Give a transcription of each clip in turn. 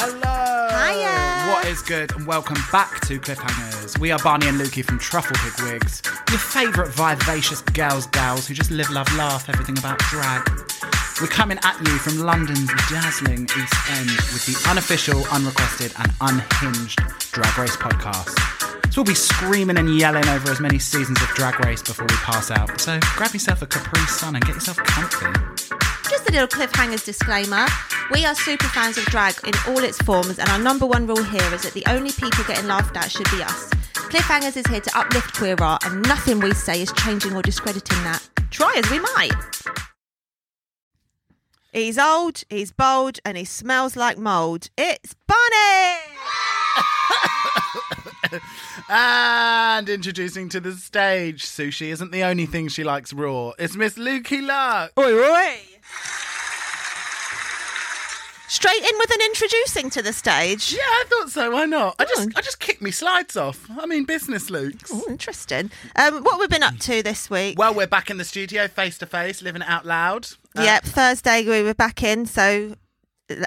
Hello. Hiya. What is good? And welcome back to Cliffhangers. We are Barney and Lukey from Truffle Pig Wigs, your favourite vivacious girls, gals who just live, love, laugh everything about drag. We're coming at you from London's dazzling East End with the unofficial, unrequested, and unhinged Drag Race podcast. So we'll be screaming and yelling over as many seasons of Drag Race before we pass out. So grab yourself a Capri Sun and get yourself comfy. Just a little cliffhangers disclaimer. We are super fans of drag in all its forms, and our number one rule here is that the only people getting laughed at should be us. Cliffhangers is here to uplift queer art, and nothing we say is changing or discrediting that. Try as we might. He's old, he's bold, and he smells like mould. It's Bunny! And introducing to the stage, sushi isn't the only thing she likes raw. It's Miss Lukey Luck. Oi, oi! Straight in with an introducing to the stage. Yeah, I thought so. Why not? I just, Oh. I just kicked me slides off. I mean, business, Luke's. Oh, interesting. Um, what have been up to this week? Well, we're back in the studio, face to face, living it out loud. Uh, Yep, Thursday we were back in, so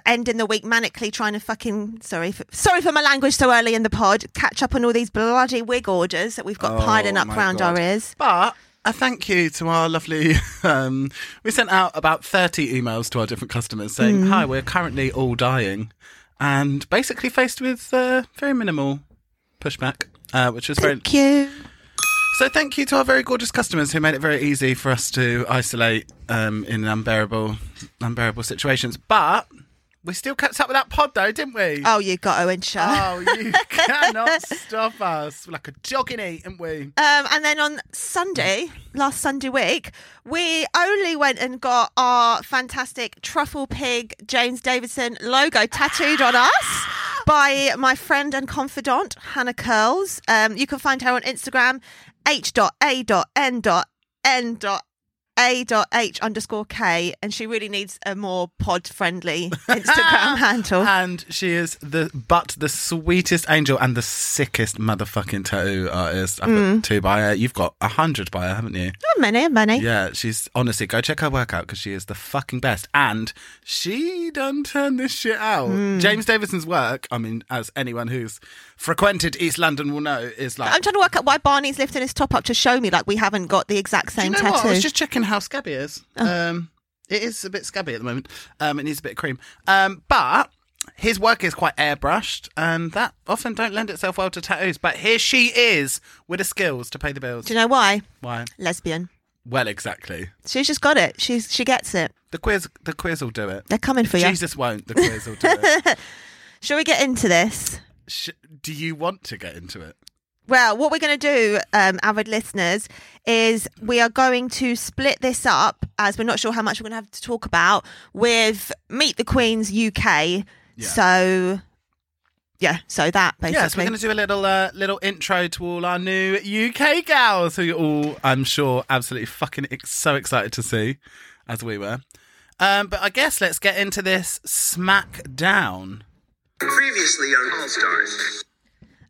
ending the week manically trying to fucking sorry for, sorry for my language so early in the pod. Catch up on all these bloody wig orders that we've got Oh, piling up round God. our ears. But a thank you to our lovely. Um, we sent out about 30 emails to our different customers saying, Mm. Hi, we're currently all dying. And basically faced with uh, very minimal pushback, uh, which was very. Thank you. So thank you to our very gorgeous customers who made it very easy for us to isolate um, in unbearable, unbearable situations. But we still kept up with that pod, though, didn't we? Oh, you got to ensure. Oh, you cannot stop us. We're like a dog in heat, aren't we? Um, and then on Sunday, last Sunday week, we only went and got our fantastic truffle pig James Davidson logo tattooed on us by my friend and confidant Hannah Curls. Um, you can find her on Instagram h.a.n.n.n.a.h underscore k, and she really needs a more pod friendly Instagram handle. And she is the but the sweetest angel and the sickest motherfucking tattoo artist. I've Mm. got two by her. You've got a hundred by her, haven't you? Oh, many, many. Yeah, she's honestly go check her work out because she is the fucking best, and she done turn this shit out. Mm. James Davidson's work, I mean, as anyone who's frequented East London will know, is like. I'm trying to work out why Barney's lifting his top up to show me like we haven't got the exact Do you same know tattoo. Oh. what? I was just checking how scabby it is. Um, it is a bit scabby at the moment. Um, it needs a bit of cream. Um, but his work is quite airbrushed, and that often don't lend itself well to tattoos. But here she is with the skills to pay the bills. Do you know why? Why? Lesbian. Well, exactly. She's just got it. She's she gets it. The quiz, the quiz will do it. They're coming for you. Jesus won't. The quiz will do it. Shall we get into this? Sh- do you want to get into it? Well, what we're going to do, um, avid listeners, is we are going to split this up as we're not sure how much we're going to have to talk about with Meet the Queens UK. So, yeah, so that basically. Yeah, so we're going to do a little uh, little intro to all our new UK gals who you're all, I'm sure, absolutely fucking ex- so excited to see, as we were. Um, but I guess let's get into this smackdown. Previously on All Stars.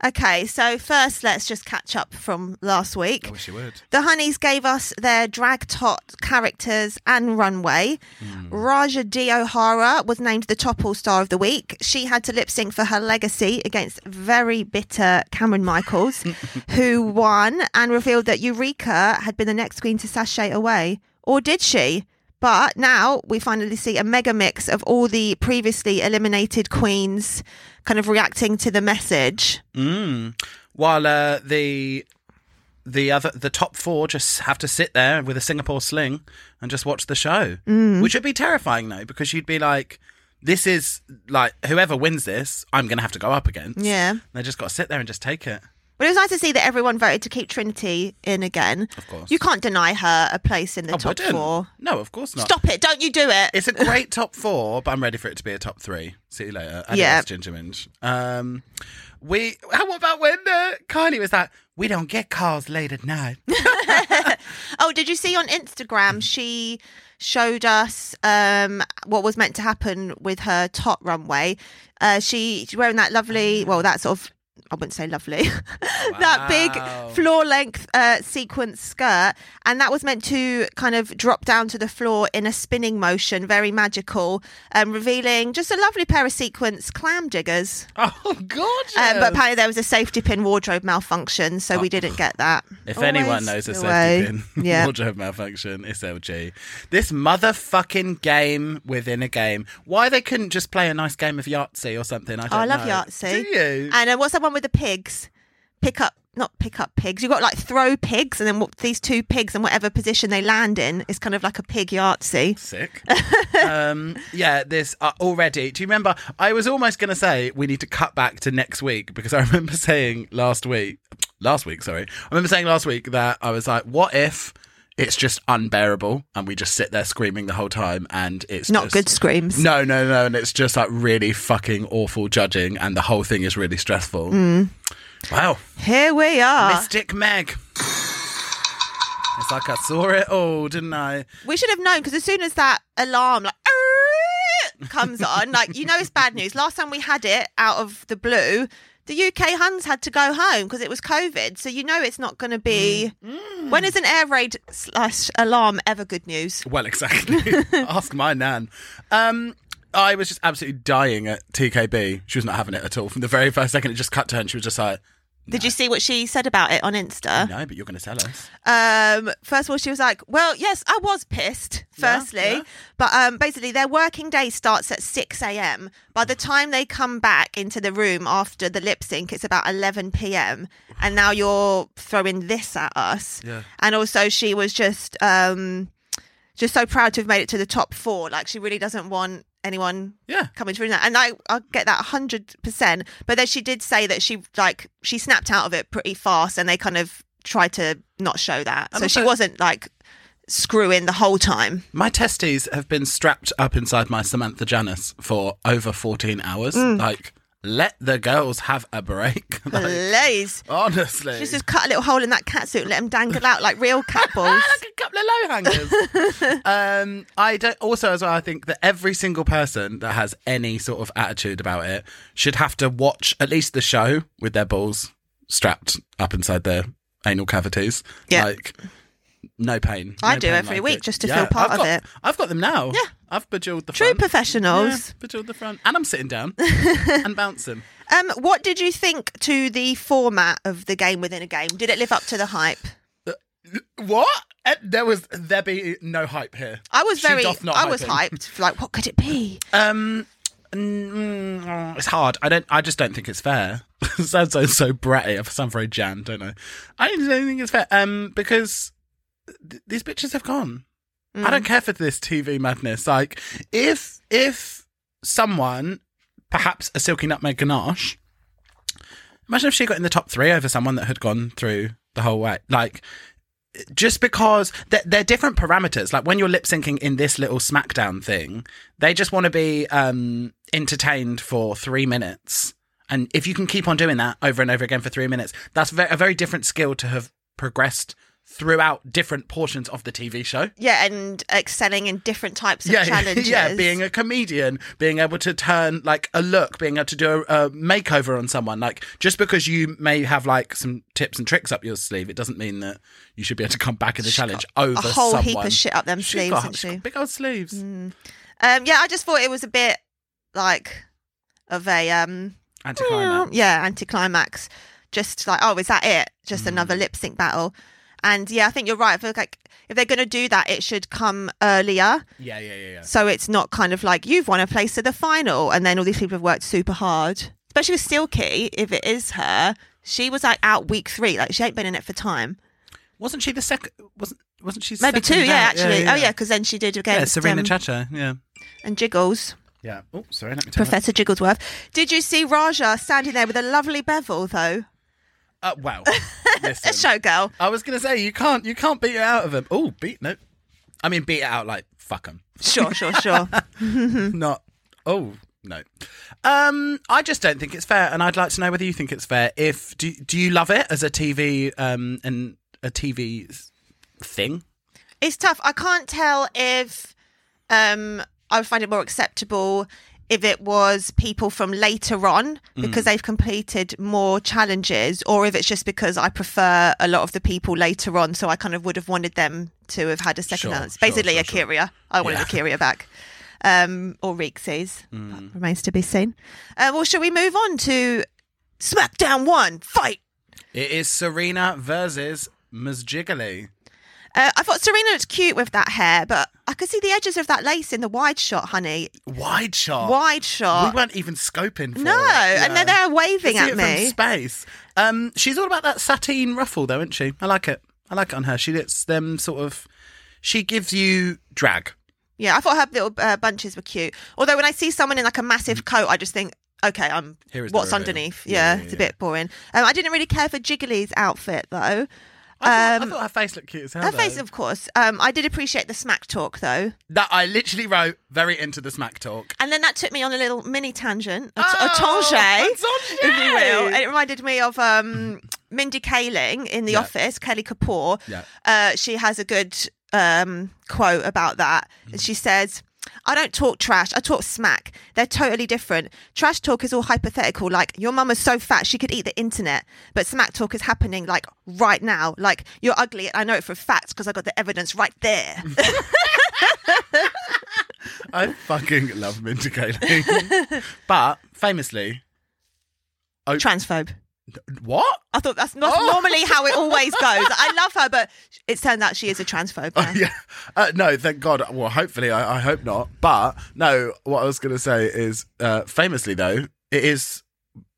Okay, so first, let's just catch up from last week. I wish you would. The Honeys gave us their drag tot characters and runway. Hmm. Ra'Jah D. O'Hara was named the top all star of the week. She had to lip sync for her legacy against very bitter Cameron Michaels, who won and revealed that Eureka had been the next queen to sashay away. Or did she? But now we finally see a mega mix of all the previously eliminated queens kind of reacting to the message. Mm. While uh, the the other the top four just have to sit there with a Singapore sling and just watch the show, which would be terrifying though, because you'd be like, "This is like whoever wins this, I'm going to have to go up against." Yeah. they just got to sit there and just take it. But it was nice to see that everyone voted to keep Trinity in again. Of course. You can't deny her a place in the I top wouldn't. four. No, of course not. Stop it. Don't you do it. It's a great top four, but I'm ready for it to be a top three. See you later. Adios, Yeah. Ginger Minj. Um, we. How about when uh, Kylie was like, "We don't get calls late at night." oh, did you see on Instagram she showed us um, what was meant to happen with her top runway? Uh, she she's wearing that lovely, well, that sort of I wouldn't say lovely, that big floor length uh, sequence skirt, and that was meant to kind of drop down to the floor in a spinning motion, very magical, um, revealing just a lovely pair of sequence clam diggers. Oh, gorgeous. Um, but apparently there was a safety pin wardrobe malfunction, so we didn't get that. If anyone knows a safety way. pin yeah. wardrobe malfunction, it's LG. This motherfucking game within a game. Why they couldn't just play a nice game of Yahtzee or something? I don't Oh, I love know. Yahtzee. Do you? And uh, what's that one with the pigs? Pick up, not pick up pigs. You've got like throw pigs, and then what, these two pigs, and whatever position they land in is kind of like a pig Yahtzee. Sick. um, yeah, this uh, already. Do you remember? I was almost going to say we need to cut back to next week because I remember saying last week, last week, sorry, I remember saying last week that I was like, what if it's just unbearable and we just sit there screaming the whole time and it's Not just- good screams. No, no, no, and it's just like really fucking awful judging, and the whole thing is really stressful. Mm. Wow, Here we are. Mystic Meg. It's like I saw it all, didn't I? We should have known because as soon as that alarm like comes on, like you know it's bad news. Last time we had it out of the blue, the UK Huns had to go home because it was COVID. So you know it's not going to be. When is an air raid slash alarm ever good news? Well, exactly. Ask my nan. Um, I was just absolutely dying at TKB. She was not having it at all. From the very first second it just cut to her and she was just like, Did you see what she said about it on Insta? no, but you're going to tell us. Um, first of all, she was like, "Well, yes, I was pissed." Yeah, Firstly, yeah. but um, basically, their working day starts at six a.m. By the time they come back into the room after the lip sync, it's about eleven p.m. And now you're throwing this at us. Yeah. And also, she was just um, just so proud to have made it to the top four. Like she really doesn't want anyone Yeah. coming through that and i i get that 100% but then she did say that she like she snapped out of it pretty fast and they kind of tried to not show that. And so she wasn't like screwing the whole time. My testes have been strapped up inside my Samantha Janice for over 14 hours. Mm. Like, let the girls have a break. like, Blaze. honestly. Just just cut a little hole in that cat suit and let them dangle out like real cat balls. like a couple of low hangers. um, I don't. Also, as well, I think that every single person that has any sort of attitude about it should have to watch at least the show with their balls strapped up inside their anal cavities. Yeah. like no pain. I no do pain every like week it. just to Yeah, feel part I've of got- it. I've got them now. Yeah. I've bejeweled the True front. professionals. Yeah, bejeweled the front, and I'm sitting down and bouncing. Um, what did you think to the format of the game within a game? Did it live up to the hype? What? Eh, There was there be no hype here. I was very, I was hyping. hyped. Like, what could it be? Um, mm, it's hard. I don't. I just don't think it's fair. sounds so so bratty. I sound very Jan, don't I? I don't think it's fair. Um, because th- these bitches have gone. I don't care for this TV madness. Like, if if someone, perhaps a Silky Nutmeg Ganache, imagine if she got in the top three over someone that had gone through the whole way. Like, just because they're, they're different parameters. Like when you're lip syncing in this little SmackDown thing, they just want to be um, entertained for three minutes. And if you can keep on doing that over and over again for three minutes, that's a very different skill to have progressed throughout different portions of the TV show. Yeah, and excelling in different types of Yeah, challenges. yeah, being a comedian, being able to turn like a look, being able to do a, a makeover on someone. Like just because you may have like some tips and tricks up your sleeve, it doesn't mean that you should be able to come back in the challenge over a whole someone. heap of shit up them She's sleeves, got- got? Big old sleeves. Um, yeah, I just thought it was a bit like of a um, Anticlimax. yeah, anticlimax. Just like, oh, is that it? Just Mm. another lip sync battle. And yeah, I think you're right. I feel like if they're going to do that, it should come earlier, Yeah, yeah, yeah, yeah. so it's not kind of like you've won a place to the final, and then all these people have worked super hard. Especially with Silky, if it is her, she was like out week three. Like she ain't been in it for time. Wasn't she the second? Wasn't wasn't she? Maybe two, yeah, actually. Oh yeah, because then she did Yeah, against Serena um, Chacha. Yeah. and Jiggles. Yeah. Oh, sorry. Let me turn Professor Jigglesworth. Did you see Ra'Jah standing there with a lovely bevel though? Uh, well, A listen. showgirl. I was gonna say you can't you can't beat it out of him. Oh, beat no. I mean, beat it out like fuck him. Sure, sure, sure. Not. Oh no. Um, I just don't think it's fair, and I'd like to know whether you think it's fair. If do do you love it as a TV um and a TV thing? it's tough. I can't tell if um I would find it more acceptable if it was people from later on Mm. because they've completed more challenges, or if it's just because I prefer a lot of the people later on, so I kind of would have wanted them to have had a second Sure, chance. sure, Basically, sure, A'keria. I wanted Yeah. A'keria back. Um, or Reeksies. Mm. Remains to be seen. Uh, well, shall we move on to SmackDown 1 Fight? It is Serena versus Ms. Jiggly. Uh, I thought Serena looked cute with that hair, but I could see the edges of that lace in the wide shot, honey. Wide shot. Wide shot. We weren't even scoping for no, it. and then they're waving at me. space. Um, she's all about that sateen ruffle, though, isn't she? I like it. I like it on her. She lets them sort of. She gives you drag. Yeah, I thought her little uh, bunches were cute. Although when I see someone in like a massive coat, I just think, okay, I'm. Mm. What's reveal. underneath? Yeah, Yeah, yeah, it's a yeah. bit boring. Um, I didn't really care for Jiggly's outfit though. I thought, Um, I thought her face looked cute as hell. Her though. face, of course. Um, I did appreciate the smack talk though, That I literally wrote very into the smack talk. and then that took me on a little mini tangent, a, Oh, a tangent, if you will. It reminded me of um, Mindy Kaling in The Yeah. Office, Kelly Kapoor. Yeah. Uh, she has a good um, quote about that. Mm. And she says, I don't talk trash, I talk smack. They're totally different. Trash talk is all hypothetical, like your mum is so fat she could eat the internet. But smack talk is happening like right now. Like you're ugly, I know it for a fact because I got the evidence right there. I fucking love Mindy Kaling. but famously, Transphobe. What? I thought that's not Oh. normally how it always goes. I love her, but it turns out she is a transphobe. now. yeah. Uh, no, thank God. Well, hopefully, I, I hope not. But no, what I was going to say is, uh, famously though, it is.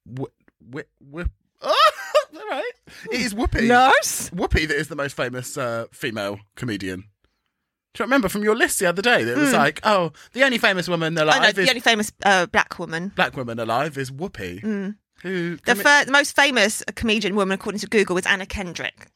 Wh- oh, all right. It is Whoopi. Nurse? Whoopi that is the most famous uh, female comedian. Do you remember from your list the other day that it was like, oh, the only famous woman Hmm. Oh, alive no, is the only famous uh, black woman. black woman alive is Whoopi. Who The, commi- fir- the most famous comedian woman, according to Google, is Anna Kendrick.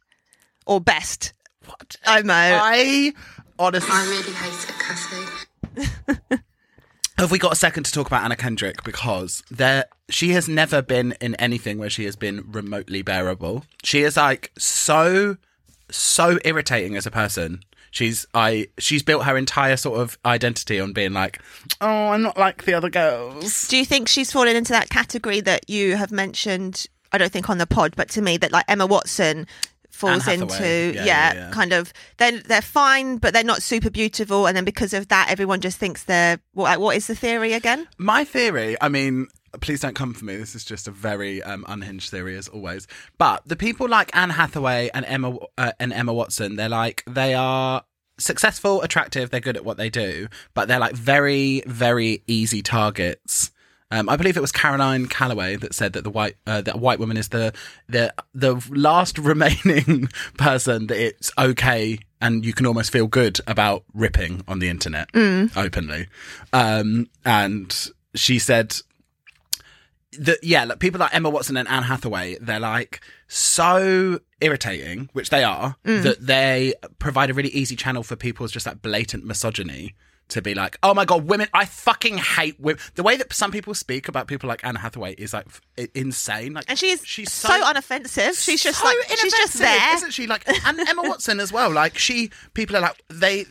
Or best. what? I know. I honestly I really hate it, Cassie. Have we got a second to talk about Anna Kendrick? Because there, she has never been in anything where she has been remotely bearable. She is like so, so irritating as a person. She's I. She's built her entire sort of identity on being like, oh, I'm not like the other girls. Do you think she's fallen into that category that you have mentioned? I don't think on the pod, but to me, that like Emma Watson falls into, yeah, Yeah, yeah, kind of. They're they're fine, but they're not super beautiful, and then because of that, everyone just thinks they're. What, what is the theory again? My theory, I mean, please don't come for me. This is just a very um, unhinged theory, as always. But the people like Anne Hathaway and Emma uh, and Emma Watson, they're like they are successful, attractive. They're good at what they do, but they're like very, very easy targets. Um, I believe it was Caroline Calloway that said that the white uh, that white woman is the the the last remaining person that it's okay and you can almost feel good about ripping on the internet openly. Um, and she said that yeah, like people like Emma Watson and Anne Hathaway, they're like so irritating, which they are, mm. that they provide a really easy channel for people's just like blatant misogyny to be like, oh my god, women, I fucking hate women. The way that some people speak about people like Anne Hathaway is like f- insane. Like, And she's she's so, so, unoffensive. She's just so like she's just there. isn't she? Like, and Emma Watson as well. Like, she people are like they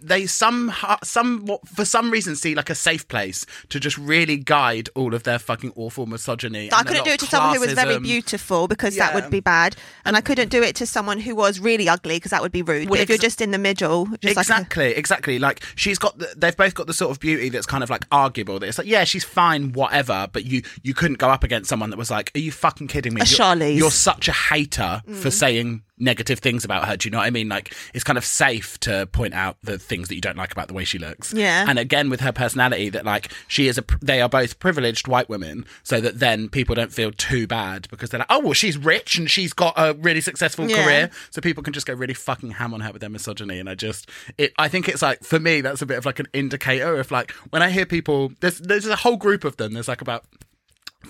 they some some for some reason see like a safe place to just really guide all of their fucking awful misogyny. I couldn't do it to someone who was very beautiful because that would be bad, and I couldn't do it to someone who was really ugly because that would be rude. Well, but if you're just in the middle, just like a- exactly, exactly. Like she's got, the, they've both got the sort of beauty that's kind of like arguable. That it's like, yeah, she's fine, whatever. But you, you couldn't go up against someone that was like, are you fucking kidding me? A You're- Charlize. You're such a hater Mm. for saying negative things about her. Do you know what I mean? Like it's kind of safe to point out the things that you don't like about the way she looks. Yeah. And again, with her personality, that like she is a, they are both privileged white women, so that then people don't feel too bad because they're like, oh well, she's rich and she's got a really successful Yeah. career so people can just go really fucking ham on her with their misogyny and i just it i think it's like for me that's a bit of like an indicator of like when i hear people there's there's a whole group of them there's like about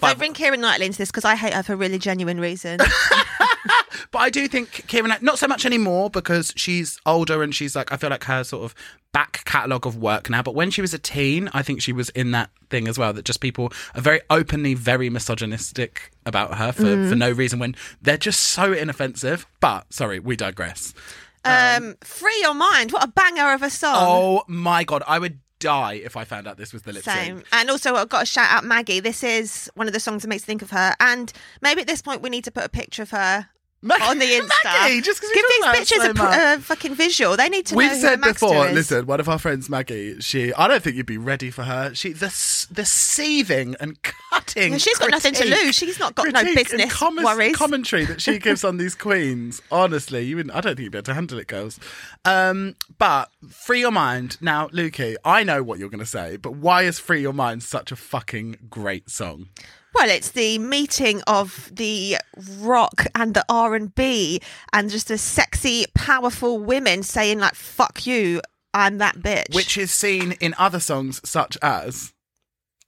Don't bring Keira Knightley into this because I hate her for really genuine reasons. but i do think Keira not so much anymore because she's older and she's like i feel like her sort of back catalogue of work now but when she was a teen i think she was in that thing as well that just people are very openly very misogynistic about her for, for no reason when they're just so inoffensive but sorry we digress um, Free your mind. What a banger of a song. Oh my god, I would die if I found out this was the lip Same. sync. And also, I've got to shout out Maggie. This is one of the songs that makes me think of her. And maybe at this point, we need to put a picture of her on the Insta. Maggie, just 'cause we give these bitches so a, pr- a fucking visual. They need to know We've said before. is. Listen, one of our friends, Maggie. She, I don't think you'd be ready for her. She, the the seething and cutting. Yeah, she's got nothing to lose. She's not got no business commas- worries. Commentary that she gives on these queens. Honestly, you wouldn't. I don't think you'd be able to handle it, girls. Um, but free your mind now, Lukey. I know what you're going to say, but why is "Free Your Mind" such a fucking great song? Well, it's the meeting of the rock and the R and B, and just the sexy, powerful women saying like "fuck you, I'm that bitch." which is seen in other songs such as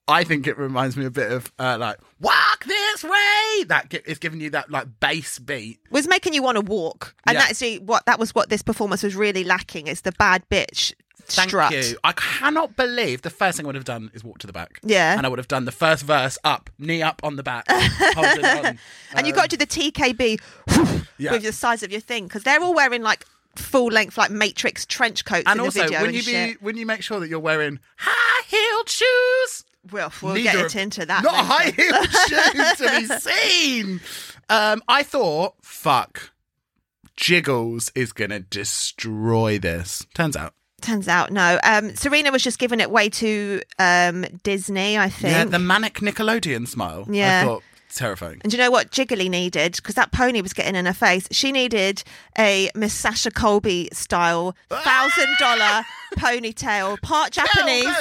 I think it reminds me a bit of uh, like "Walk This Way." That gi- is giving you that like bass beat. was making you want to walk, and Yeah. that's the, what that was. What this performance was really lacking is the bad bitch Thank strut. you. I cannot believe the first thing I would have done is walk to the back. Yeah. and I would have done the first verse up, knee up on the back, holding on. And you've got to do the TKB Yeah. with the size of your thing because they're all wearing like full length like Matrix trench coats And in also, the video when you be when you make sure that you're wearing high heeled shoes. Well, we'll Neither get it into that. Not later. high heeled shoes to be seen. Um, I thought, fuck, Jiggles is gonna destroy this. Turns out, Turns out, no. Um, Serena was just giving it way to um, Disney, I think. yeah, the manic Nickelodeon smile. Yeah. I thought terrifying. And do you know what Jiggly needed? Because that pony was getting in her face. She needed a Miss Sasha Colby style thousand dollar ponytail, part Japanese.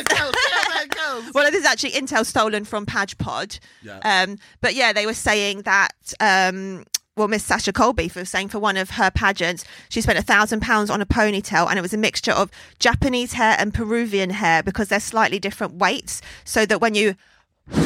Well, this is actually Intel stolen from Paj Pod. Yeah. Um, but yeah, they were saying that. Um, well, Miss Sasha Colby for saying for one of her pageants, she spent a thousand pounds on a ponytail, and it was a mixture of Japanese hair and Peruvian hair because they're slightly different weights, so that when you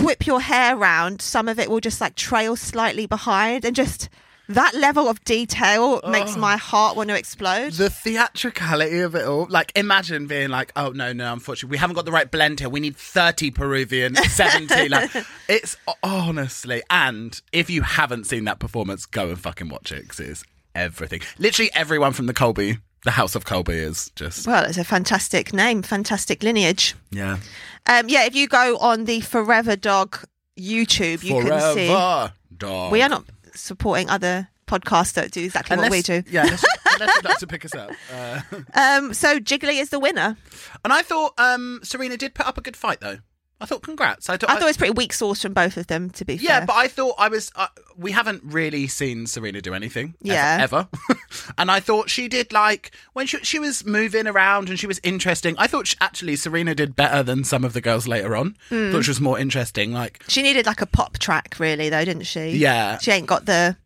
whip your hair round, some of it will just like trail slightly behind, and just that level of detail makes my heart want to explode. The theatricality of it all. Like, imagine being like, oh, no, no, unfortunately, we haven't got the right blend here. We need 30 Peruvian, 70. like, it's honestly, and if you haven't seen that performance, go and fucking watch it 'cause it's everything. Literally everyone from the Colby, the House of Colby is just, Well, it's a fantastic name, fantastic lineage. yeah. Um, yeah, if you go on the Forever Dog YouTube, you can see Forever dog. we are not supporting other podcasts that do exactly Unless, what we do. Yeah, unless, unless you'd like to pick us up. Uh, Um, so Jiggly is the winner. and I thought um, Serena did put up a good fight, though. I thought, congrats. I, thought, I thought it was pretty weak sauce from both of them. To be Yeah, fair, Yeah, but I thought I was. Uh, we haven't really seen Serena do anything. ever- Yeah. Ever. and I thought she did like when she she was moving around and she was interesting. I thought she, actually Serena did better than some of the girls later on. Hmm. Thought she was more interesting. Like she needed like a pop track, really, though, didn't she? Yeah. she ain't got the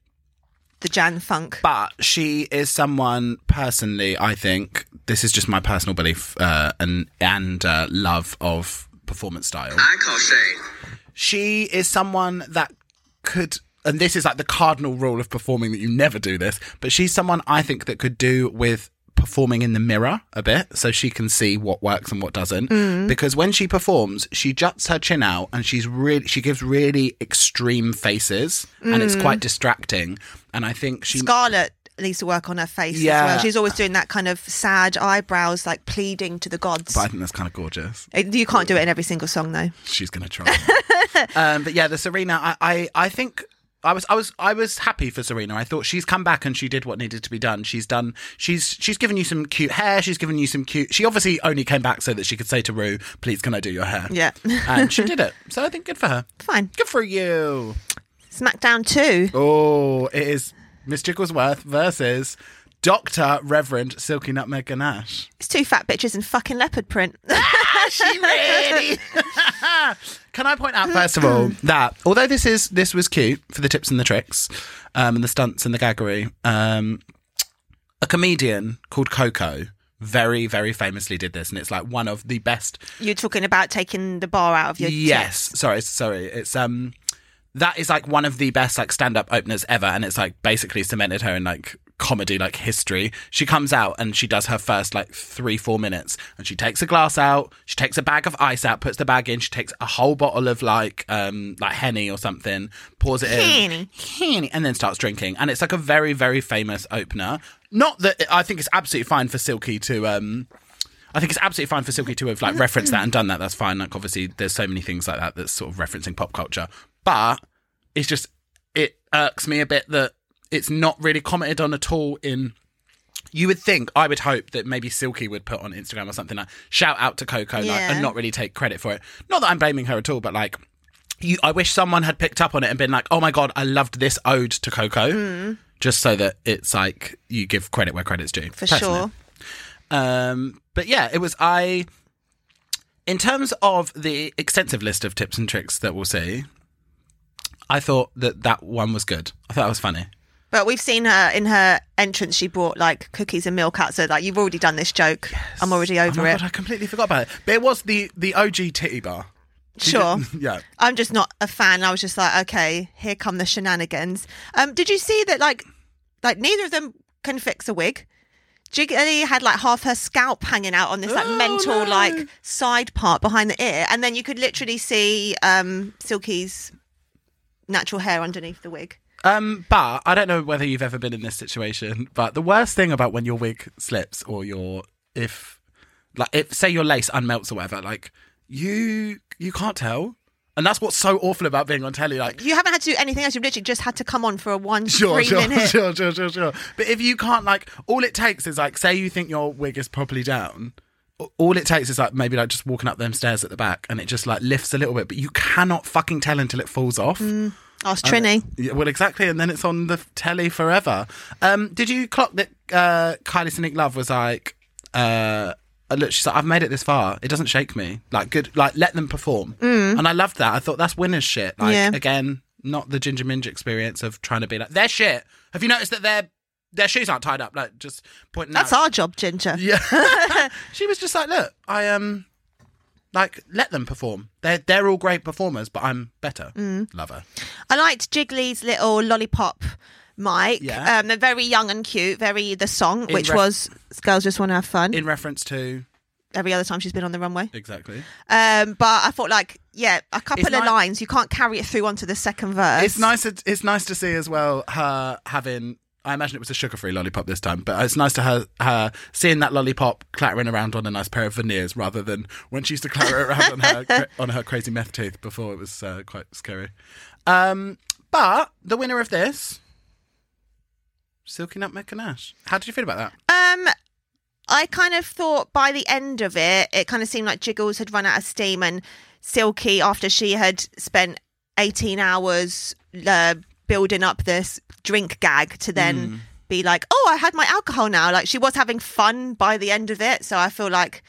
the Jan funk. but she is someone personally. I think this is just my personal belief uh, and and uh, love of performance style. I call shade. she is someone that could and this is like the cardinal rule of performing that you never do this but she's someone i think that could do with performing in the mirror a bit so she can see what works and what doesn't. Mm. Because when she performs she juts her chin out and she's really she gives really extreme faces and it's mm. quite distracting. And i think she Scarlett needs to work on her face Yeah. as well. She's always doing that kind of sad eyebrows, like pleading to the gods. but i think that's kind of gorgeous Uh, You can't do it in every single song, though. she's gonna try. um, but yeah, the Serena, I, I, I think I was, I was, I was happy for Serena. I thought she's come back and she did what needed to be done. She's done. She's, she's given you some cute hair. She's given you some cute. She obviously only came back so that she could say to Rue, "Please, can I do your hair?" Yeah. and she did it. So I think good for her. Fine. Good for you. SmackDown 2. Oh, it is Miss Jigglesworth versus Doctor Reverend Silky Nutmeg Ganache. It's two fat bitches in fucking leopard print. she really? Can I point out first of all that although this is this was cute for the tips and the tricks, um, and the stunts and the gaggery, um, a comedian called Coco very very famously did this, and it's like one of the best. You're talking about taking the bar out of your yes, sorry, sorry, it's um. That is like one of the best like stand up openers ever, and it's like basically cemented her in like comedy like history. She comes out and she does her first like three four minutes, and she takes a glass out, she takes a bag of ice out, puts the bag in, she takes a whole bottle of like um like henny or something, pours it in, Henny. henny, and then starts drinking, and it's like a very very famous opener. Not that I think it's absolutely fine for Silky to um I think it's absolutely fine for Silky to have like referenced that and done that. That's fine. Like obviously, there's so many things like that that's sort of referencing pop culture. But it's just it irks me a bit that it's not really commented on at all in. You would think, I would hope that maybe Silky would put on Instagram or something like shout out to Coco like, and not really take credit for it. Not that I'm blaming her at all, but like you, I wish someone had picked up on it and been like, "Oh my god, I loved this ode to Coco," Hmm. just so that it's like you give credit where credit's due. For personally. sure. Um, but yeah, it was I. In terms of the extensive list of tips and tricks that we'll see, I thought that that one was good. I thought that was funny. But we've seen her in her entrance. She brought like cookies and milk out. So like you've already done this joke. I'm already Oh over my it. god, I completely forgot about it. But it was the the OG titty bar. Sure. yeah. I'm just not a fan. I was just like, okay, here come the shenanigans. Um, did you see that? Like, like neither of them can fix a wig. Jiggly had like half her scalp hanging out on this like Oh, mental no. like side part behind the ear, and then you could literally see um Silky's natural hair underneath the wig. Um, but I don't know whether you've ever been in this situation. But the worst thing about when your wig slips or your if like if say your lace unmelts or whatever, like you you can't tell, and that's what's so awful about being on telly. Like You haven't had to do anything else. You've literally just had to come on for a one sure, three sure, minute. sure, sure, sure, sure. But if you can't like, all it takes is like, say you think your wig is properly down. All it takes is like maybe like just walking up them stairs at the back, and it just like lifts a little bit, but you cannot fucking tell until it falls off. Ask Trini. Yeah, well, exactly, and then it's on the telly forever. Um, did you clock that uh, Kylie Sonique Love was like, uh, look, she's like, I've made it this far. It doesn't shake me. Like, good, like let them perform. And I loved that. I thought that's winners shit. Like, Yeah. again, not the Ginger Minj experience of trying to be like, they're shit. Have you noticed that their their shoes aren't tied up? Like, just pointing out. That's out. our job, Ginger. Yeah. she was just like, look, I um like let them perform. They're they're all great performers, but I'm better. Mm. Love her. I liked Jiggly's little lollipop mic. Yeah. Um, they're very young and cute. Very the song, In which ref- was "Girls Just Want to Have Fun." In reference to every other time she's been on the runway. exactly. Um, but I thought like, yeah, a couple It's of lines. You can't carry it through onto the second verse. It's nice. It's nice to see as well her having. I imagine it was a sugar-free lollipop this time, but it's nice to her, her seeing that lollipop clattering around on a nice pair of veneers rather than when she used to clatter around on her on her crazy meth teeth before. It was uh, quite scary. Um, but the winner of this, Silky Nutmeg Ganache. How did you feel about that? Um, I kind of thought by the end of it, it kind of seemed like Jiggles had run out of steam, and Silky, after she had spent 18 hours uh, building up this drink gag, to then Hmm. be like, oh, I had my alcohol now. Like she was having fun by the end of it. So I feel like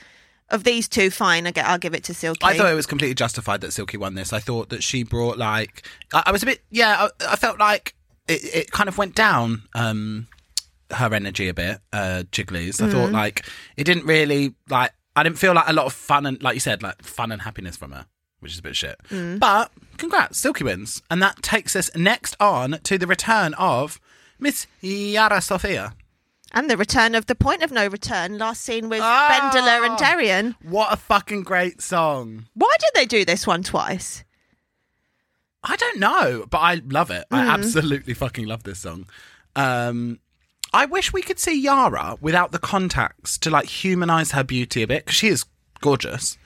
of these two, fine, I get, I'll give it to Silky. I thought it was completely justified that Silky won this. I thought that she brought like I, I was a bit yeah. I, I felt like it, it kind of went down um her energy a bit. Uh, Jiggly's. I thought like it didn't really like. I didn't feel like a lot of fun and like you said like fun and happiness from her. Which is a bit shit. But congrats, Silky wins. And that takes us next on to the return of Miss Yara Sofia. and the return of the point of no return, last scene with. Bendela and Darian. What a fucking great song. Why did they do this one twice? I don't know, but I love it. Mm. I absolutely fucking love this song. Um, I wish we could see Yara without the contacts to like humanize her beauty a bit because she is gorgeous.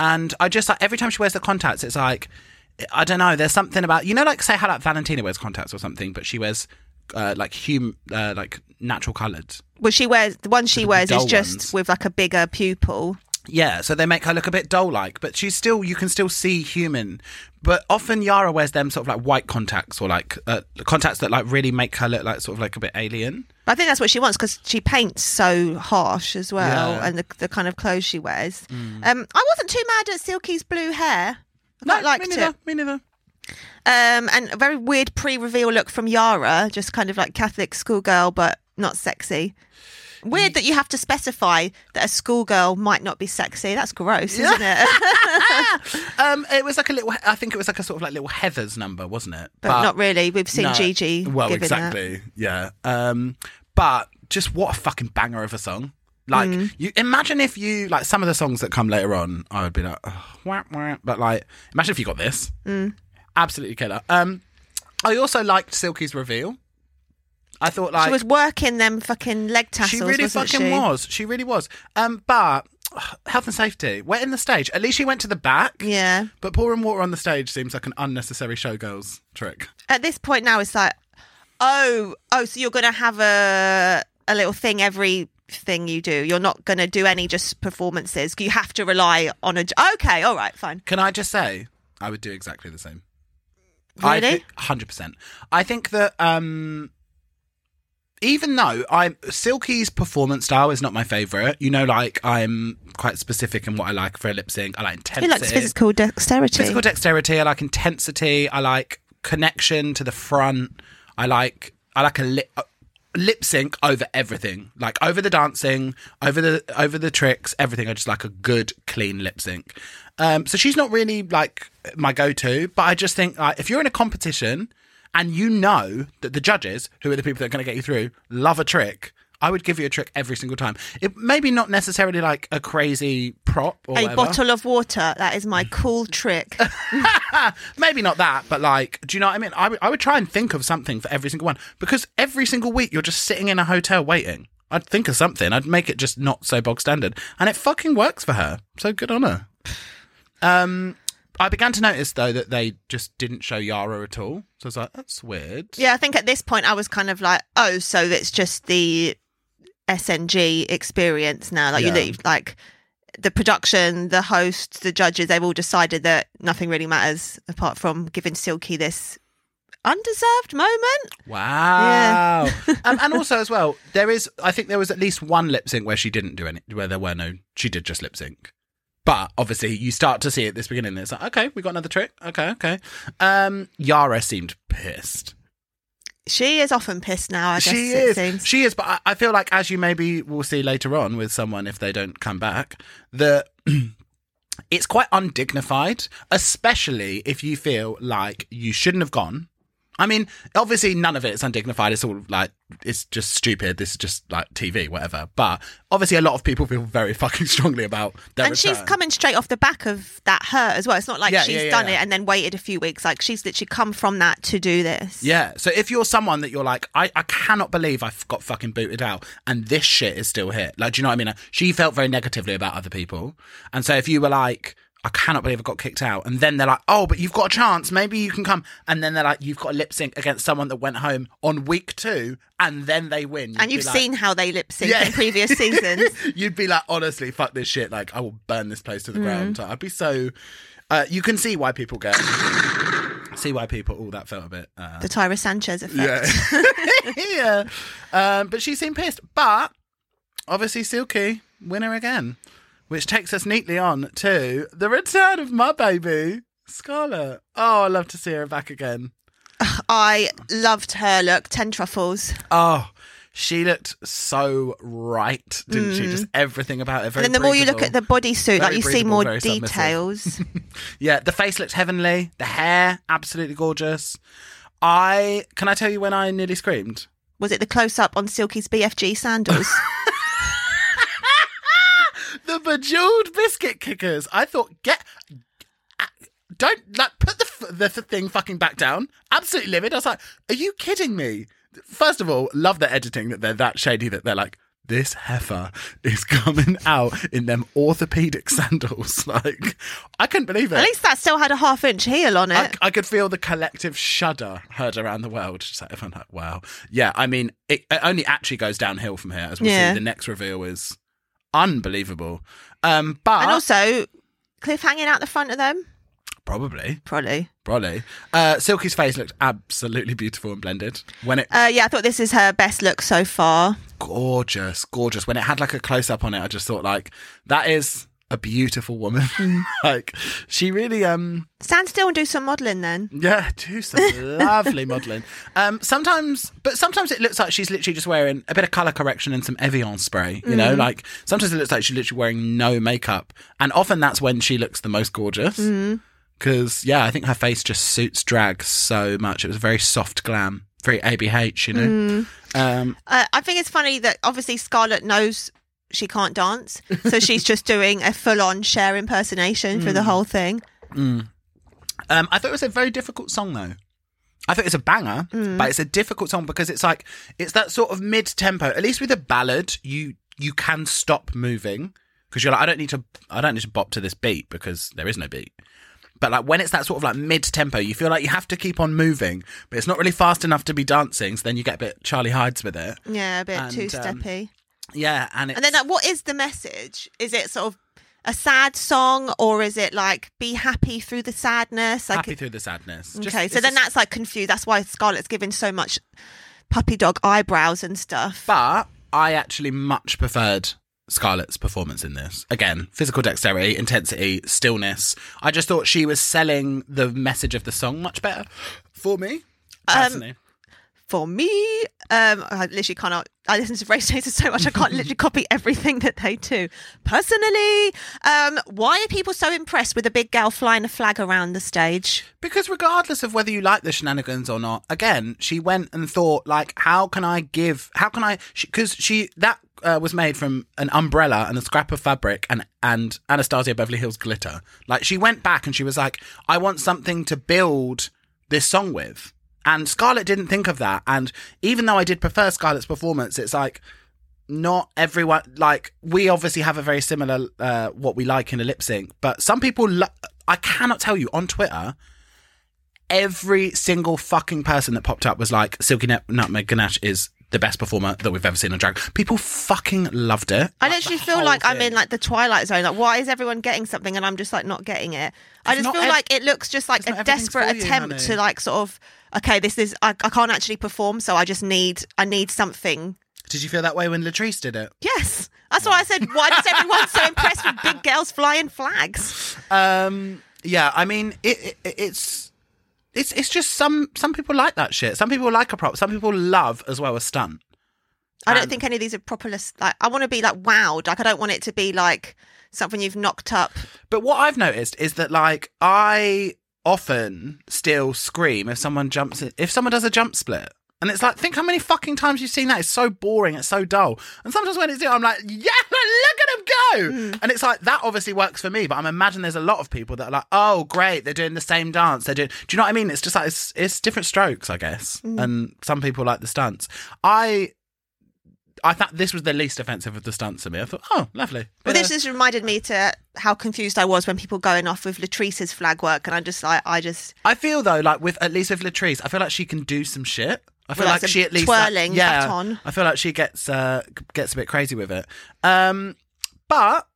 And I just like every time she wears the contacts, it's like I don't know. There's something about you know, like say how like Valentina wears contacts or something, but she wears uh, like hum uh, like natural coloured. Well, she wears the one she wears is just ones. with like a bigger pupil. Yeah, so they make her look a bit doll like, but she's still you can still see human. But often Yara wears them sort of like white contacts or like uh, contacts that like really make her look like sort of like a bit alien. But I think that's what she wants because she paints so harsh as well, Yeah. and the, the kind of clothes she wears. Um, I wasn't too mad at Silky's blue hair. I quite liked me it. neither. Me neither. Um, and a very weird pre-reveal look from Yara, just kind of like Catholic schoolgirl, but not sexy. Weird that you have to specify that a schoolgirl might not be sexy. That's gross, isn't it? Um, it was like a little. I think it was like a sort of like little Heather's number, wasn't it? but, not really. We've seen No. Gigi. Well, exactly. Yeah. Um, but just what a fucking banger of a song. Like, Mm. you imagine if you like some of the songs that come later on. I would be like, oh, wah, wah. but like, imagine if you got this. Mm. Absolutely killer. Um, I also liked Silky's reveal. I thought like she was working them fucking leg tassels. she really fucking she? was. She really was. Um, but health and safety. We're in the stage. At least she went to the back. Yeah. But pouring water on the stage seems like an unnecessary showgirls trick. At this point now, it's like, oh, oh, so you're going to have a a little thing every thing you do. You're not going to do any just performances. You have to rely on a. Okay, all right, fine. Can I just say, I would do exactly the same. Really? Hundred percent. I think that um, even though I'm Silky's performance style is not my favorite, you know, like I'm quite specific in what I like for a lip sync. I like He intensity, likes physical dexterity. physical dexterity. I like intensity. I like connection to the front. I like I like a lip. Lip sync over everything, like over the dancing, over the over the tricks, everything. I just like a good, clean lip sync. Um, so she's not really like my go-to, but I just think like, if you're in a competition and you know that the judges, who are the people that are going to get you through, love a trick, I would give you a trick every single time. It maybe not necessarily like a crazy prop or a whatever. bottle of water. That is my cool trick. maybe not that, but like, do you know what I mean? I would- I would try and think of something for every single one because every single week you're just sitting in a hotel waiting. I'd think of something. I'd make it just not so bog standard, and it fucking works for her. So good on her. Um, I began to notice though that they just didn't show Yara at all. So I was like, that's weird. yeah, I think at this point I was kind of like, oh, so it's just the SNG experience now. Like Yeah. you like the production, the hosts, the judges. They've all decided that nothing really matters apart from giving Silky this undeserved moment. Wow. um, and also as well, there is. I think there was at least one lip sync where she didn't do any, where there were no. She did just lip sync. But obviously, you start to see at this beginning. It's like, okay, we got another trick. Okay, okay. Um, Yara seemed pissed. She is often pissed now. I guess she is. seems. She is. But I, I feel like, as you maybe will see later on with someone if they don't come back, that it's quite undignified, especially if you feel like you shouldn't have gone. I mean, obviously, none of it is undignified. It's all like, it's just stupid. This is just like TV, whatever. But obviously, a lot of people feel very fucking strongly about their and she's coming straight off the back of that hurt as well. It's not like Yeah, she's yeah, yeah, done it and then waited a few weeks. Like she's literally come from that to do this. Yeah. So if you're someone that you're like, I, I cannot believe I got fucking booted out and this shit is still here. Like, do you know what I mean? She felt very negatively about other people. And so if you were like, I cannot believe I got kicked out. And then they're like, oh, but you've got a chance. Maybe you can come. And then they're like, you've got a lip sync against someone that went home on week two and then they win. You'd And you've like- seen how they lip sync Yeah. in previous seasons. You'd be like, honestly, fuck this shit. Like, I will burn this place to the ground. Mm. I'd be so. Uh, you can see why people get. see why people. Oh, that felt a bit. Uh, the Tyra Sanchez effect. yeah. yeah. Um, but she seemed pissed. But obviously, Silky, winner again. Which takes us neatly on to the return of my baby, Scarlett. Oh, I love to see her back again. I loved her look. Ten truffles. Oh, she looked so right, didn't she? Just everything about it. Very Mm. and then the more you look at the bodysuit, like you see more details. Yeah, the face looked heavenly. The hair, absolutely gorgeous. I can I tell you when I nearly screamed? Was it the close up on Silky's BFG sandals? the bejeweled biscuit kickers. I thought, get, uh, don't like put the the thing fucking back down. Absolutely livid. I was like, are you kidding me? First of all, love the editing that they're that shady that they're like. This heifer is coming out in them orthopedic sandals. Like, I couldn't believe it. At least that still had a half inch heel on it. I, I could feel the collective shudder heard around the world. Just like, everyone like, wow. Yeah, I mean, it, it only actually goes downhill from here. As we'll Yeah. see, the next reveal is unbelievable. Um, but and also, Cliff hanging out the front of them. probably, Probably. probably, uh, Silky's face looked absolutely beautiful and blended. When it Uh, yeah, I thought this is her best look so far. gorgeous, gorgeous. When it had like a close up on it, I just thought like that is a beautiful woman. like she really um Stand still and do some modelling then. Yeah, do some lovely modelling. Um, sometimes, but sometimes it looks like she's literally just wearing a bit of colour correction and some Evian spray. You know, like sometimes it looks like she's literally wearing no makeup, and often that's when she looks the most gorgeous. Because yeah, I think her face just suits drag so much. It was very soft glam, very ABH. You know. Um, Uh, I think it's funny that obviously Scarlett knows she can't dance, so she's just doing a full on Cher impersonation for the whole thing. Um, I thought it was a very difficult song though. I think it's a banger, but it's a difficult song because it's like it's that sort of mid tempo. At least with a ballad, you you can stop moving because you're like, I don't need to, I don't need to bop to this beat because there is no beat. But like when it's that sort of like mid tempo, you feel like you have to keep on moving, but it's not really fast enough to be dancing. So then you get a bit Charlie Hides with it. Yeah, a bit And, two um, steppy. Yeah, and it's, and then, like, what is the message? Is it sort of a sad song, or is it like be happy through the sadness? Like, happy through the sadness. Just- okay, so then that's like confused. That's why Scarlett's given so much puppy dog eyebrows and stuff. But I actually much preferred Scarlett's performance in this. Again, physical dexterity, intensity, stillness. I just thought she was selling the message of the song much better for me. Um, Personally. For me, um, I literally cannot. I listen to Race Chaser so much I can't literally copy everything that they do. Personally, um, why are people so impressed with a big gal flying a flag around the stage? Because regardless of whether you like the shenanigans or not, again, she went and thought like, how can I give? How can I? Because she, that uh, was made from an umbrella and a scrap of fabric and and Anastasia Beverly Hills glitter. Like she went back and she was like, I want something to build this song with. And Scarlet didn't think of that. And even though I did prefer Scarlet's performance, it's like not everyone like we obviously have a very similar uh, what we like in a lip sync, but some people. Lo- I cannot tell you on Twitter every single fucking person that popped up was like, Silky Nut- Nutmeg Ganache is the best performer that we've ever seen on drag. People fucking loved it. I Like, literally feel whole like I'm in like the twilight zone. Like, why is everyone getting something and I'm just like not getting it? I It's just feel ev- like it looks just like a desperate you, attempt honey. to like sort of okay, this is I, I can't actually perform, so I just need I need something. Did you feel that way when Latrice did it? Yes, that's why I said. Why is everyone so impressed with big girls flying flags? Um, yeah, I mean, it, it it's it's it's just some some people like that shit. Some people like a prop. Some people love as well a stunt. I don't And- think any of these are proper. Like, I want to be like wowed. Like, I don't want it to be like something you've knocked up. But what I've noticed is that like I often still scream if someone jumps in, if someone does a jump split. And it's like, think how many fucking times you've seen that. It's so boring. It's so dull. And sometimes when it's doing, I'm like, yeah, look at go. And it's like, that obviously works for me. But I'm imagine there's a lot of people that are like, oh, great. They're doing the same dance. They're doing, do you know what I mean? It's just like, it's, it's different strokes, I guess. And some people like the stunts. I, I thought this was the least offensive of the stunts to me. I thought, oh, lovely. But Bit this just reminded me to how confused I was when people going off with Latrice's flag work, and I'm just like I just I feel though, like with at least with Latrice, I feel like she can do some shit. I feel Well, like a she at least like, twirling yeah. baton. I feel like she gets uh, gets a bit crazy with it. Um, but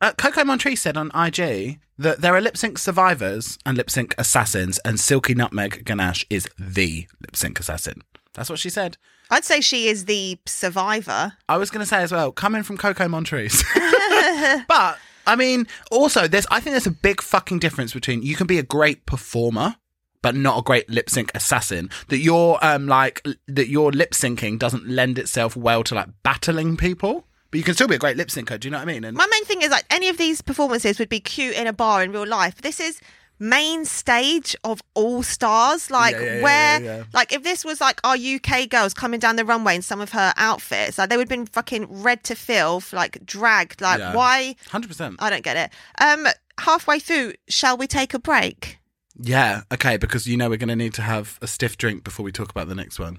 uh, Coco Montrese said on IG that there are lip sync survivors and lip sync assassins, and Silky Nutmeg Ganache is the lip sync assassin. That's what she said. I'd say she is the survivor. I was going to say as well, coming from Coco Montrese. but I mean, also, there's I think there's a big fucking difference between you can be a great performer. But not a great lip sync assassin. That your um like that your lip syncing doesn't lend itself well to like battling people. But you can still be a great lip syncer. Do you know what I mean? And My main thing is like any of these performances would be cute in a bar in real life. This is main stage of all stars. Like Yeah, yeah, where yeah, like if this was like our UK girls coming down the runway in some of her outfits, like they would have been fucking read to filth, like dragged. Like why hundred percent. I don't get it. Um halfway through, shall we take a break? Yeah. Okay. Because you know we're going to need to have a stiff drink before we talk about the next one.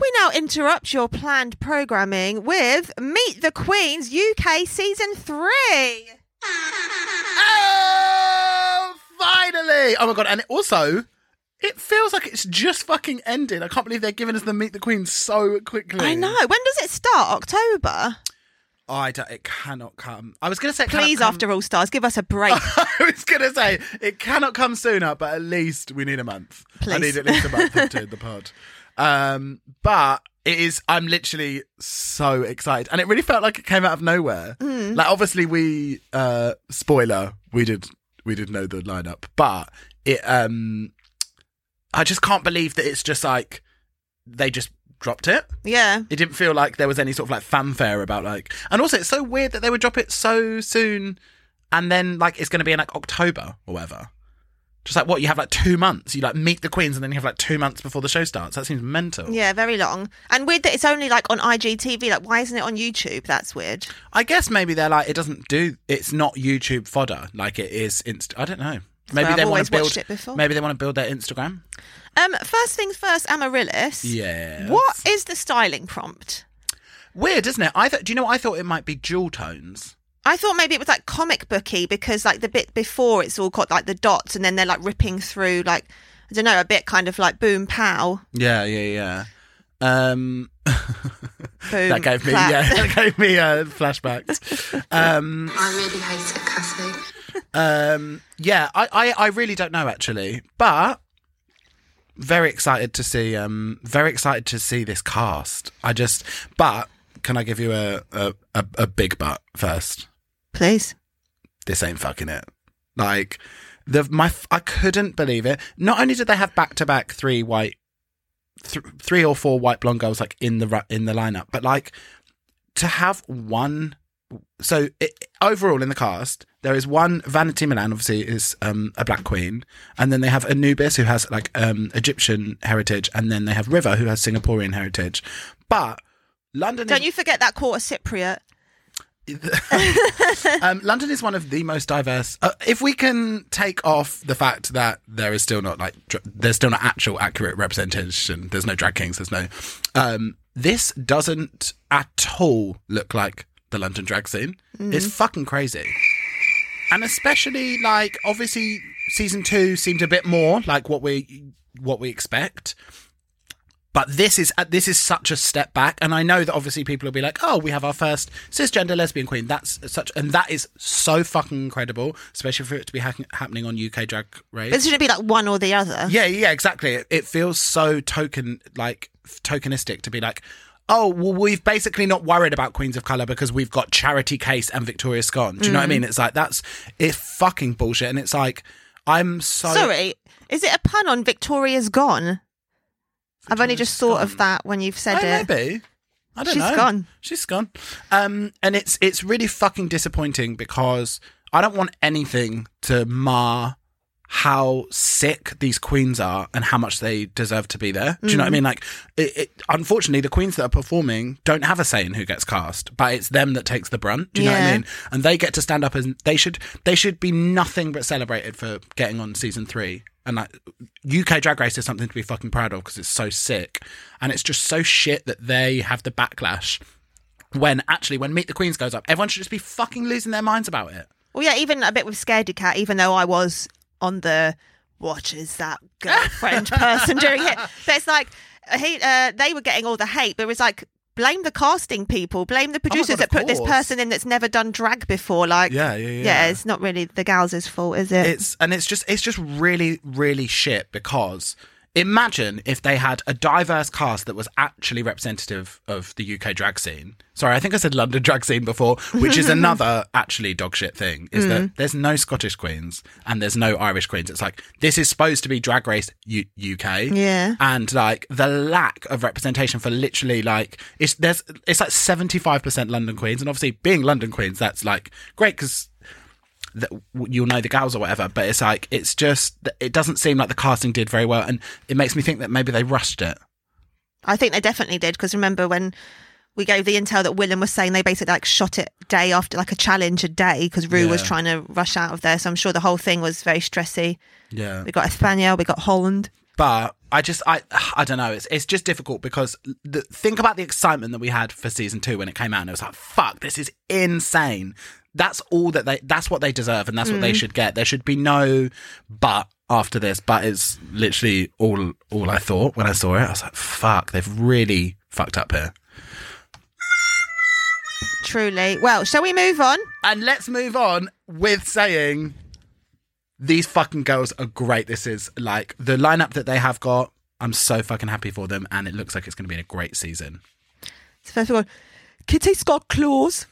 We now interrupt your planned programming with Meet the Queens UK Season 3. Oh, finally! Oh my god! And also, it feels like it's just fucking ended. I can't believe they're giving us the Meet the Queen so quickly. I know. When does it start? October? I don't, it cannot come. I was going to say, Please, after All Stars, give us a break. I was going to say it cannot come sooner, but at least we need a month. I need at least a month to the pod. Um, but it is. I'm literally so excited, and it really felt like it came out of nowhere. Mm. Like, obviously, we uh, spoiler, we did we did know the lineup, but it. Um, I just can't believe that it's just like they just dropped it. yeah. It didn't feel like there was any sort of like fanfare about like, and also it's so weird that they would drop it so soon, and then like it's going to be in like October or whatever. Just like what you have like two months, you like meet the queens, and then you have like two months before the show starts. That seems mental. Yeah, very long. And weird that it's only like on IGTV. Like, why isn't it on YouTube? That's weird. I guess maybe they're like it doesn't do. It's not YouTube fodder like it is. Inst- I don't know. Maybe I've they want to build. it before. Maybe they want to build their Instagram. Um, first things first, Amaryllis. Yeah. What is the styling prompt? Weird, isn't it? I do you know what I thought it might be jewel tones. I thought maybe it was like comic booky because like the bit before it's all got like the dots and then they're like ripping through like I don't know a bit kind of like boom pow Yeah, yeah, yeah. Um, boom. that gave me clap. yeah, that gave me uh, flashbacks. Um, I really hate it, Cassie. um, yeah, I, I, I really don't know actually, but very excited to see. Um, very excited to see this cast. I just, but can I give you a a, a, a big but first? Please. this ain't fucking it. Like the my I couldn't believe it. Not only did they have back to back three white, th- three or four white blonde girls like in the in the lineup, but like to have one. So it, overall in the cast, there is one Vanity Milan, obviously is um, a black queen, and then they have Anubis who has like um, Egyptian heritage, and then they have River who has Singaporean heritage. But London Don't is you forget that quarter Cypriot. um, London is one of the most diverse. Uh, if we can take off the fact that there is still not like dr- there's still not actual accurate representation. There's no drag kings. There's no. Um, this doesn't at all look like the London drag scene. It's fucking crazy, and especially like obviously season two seemed a bit more like what we what we expect. But this is uh, this is such a step back, and I know that obviously people will be like, "Oh, we have our first cisgender lesbian queen." That's such, and that is so fucking incredible, especially for it to be ha- happening on UK Drag Race. But shouldn't be like one or the other? Yeah, yeah, exactly. It, it feels so token like tokenistic to be like, oh, well, we've basically not worried about queens of color because we've got Charity Case and Victoria Scone. Do you know what I mean? It's like that's it's fucking bullshit, and it's like I'm so Sorry, is it a pun on Victoria's Gone? I've only just thought of that when you've said Oh, it. maybe. I don't She's know. She's gone. She's gone. Um, and it's it's really fucking disappointing because I don't want anything to mar how sick these queens are and how much they deserve to be there. Do you know what I mean? Like, it, it, unfortunately, the queens that are performing don't have a say in who gets cast, but it's them that takes the brunt. Do you know what I mean? And they get to stand up and they should they should be nothing but celebrated for getting on season three. And like UK Drag Race is something to be fucking proud of because it's so sick, and it's just so shit that they have the backlash. When actually, when Meet the Queens goes up, everyone should just be fucking losing their minds about it. Well, yeah, even a bit with Scaredy Cat, even though I was on the what is that girlfriend person doing it. But it's like he, uh, they were getting all the hate, but it was like blame the casting people, blame the oh producers Oh God, that put this person in that's never done drag before. Like, Yeah, yeah, yeah. it's not really the gals' fault, is it? It's and it's just it's just really really shit because imagine if they had a diverse cast that was actually representative of the UK drag scene. Sorry, I think I said London drag scene before, which is another actually dog shit thing. Is Mm. that there's no Scottish queens and there's no Irish queens. It's like this is supposed to be Drag Race U- UK, Yeah. and like the lack of representation for literally like it's there's it's like seventy five percent London queens, and obviously being London queens, that's like great because that you'll know the gals or whatever but it's like it's just it doesn't seem like the casting did very well and it makes me think that maybe they rushed it I think they definitely did because remember when we gave the intel that Willam was saying they basically like shot it day after like a challenge a day because Rue was trying to rush out of there. So I'm sure the whole thing was very stressy. yeah We got Espana, we got Holland. but i just i i don't know it's it's just difficult because the, think about the excitement that we had for season 2 when it came out and it was like fuck this is insane that's all that they that's what they deserve and that's what they mm. should get there should be no but after this but it's literally all all i thought when i saw it i was like fuck they've really fucked up here Truly. Well, shall we move on? And let's move on with saying these fucking girls are great. This is like the lineup that they have got. I'm so fucking happy for them, and it looks like it's going to be a great season. So first of all, Kitty Scott Claus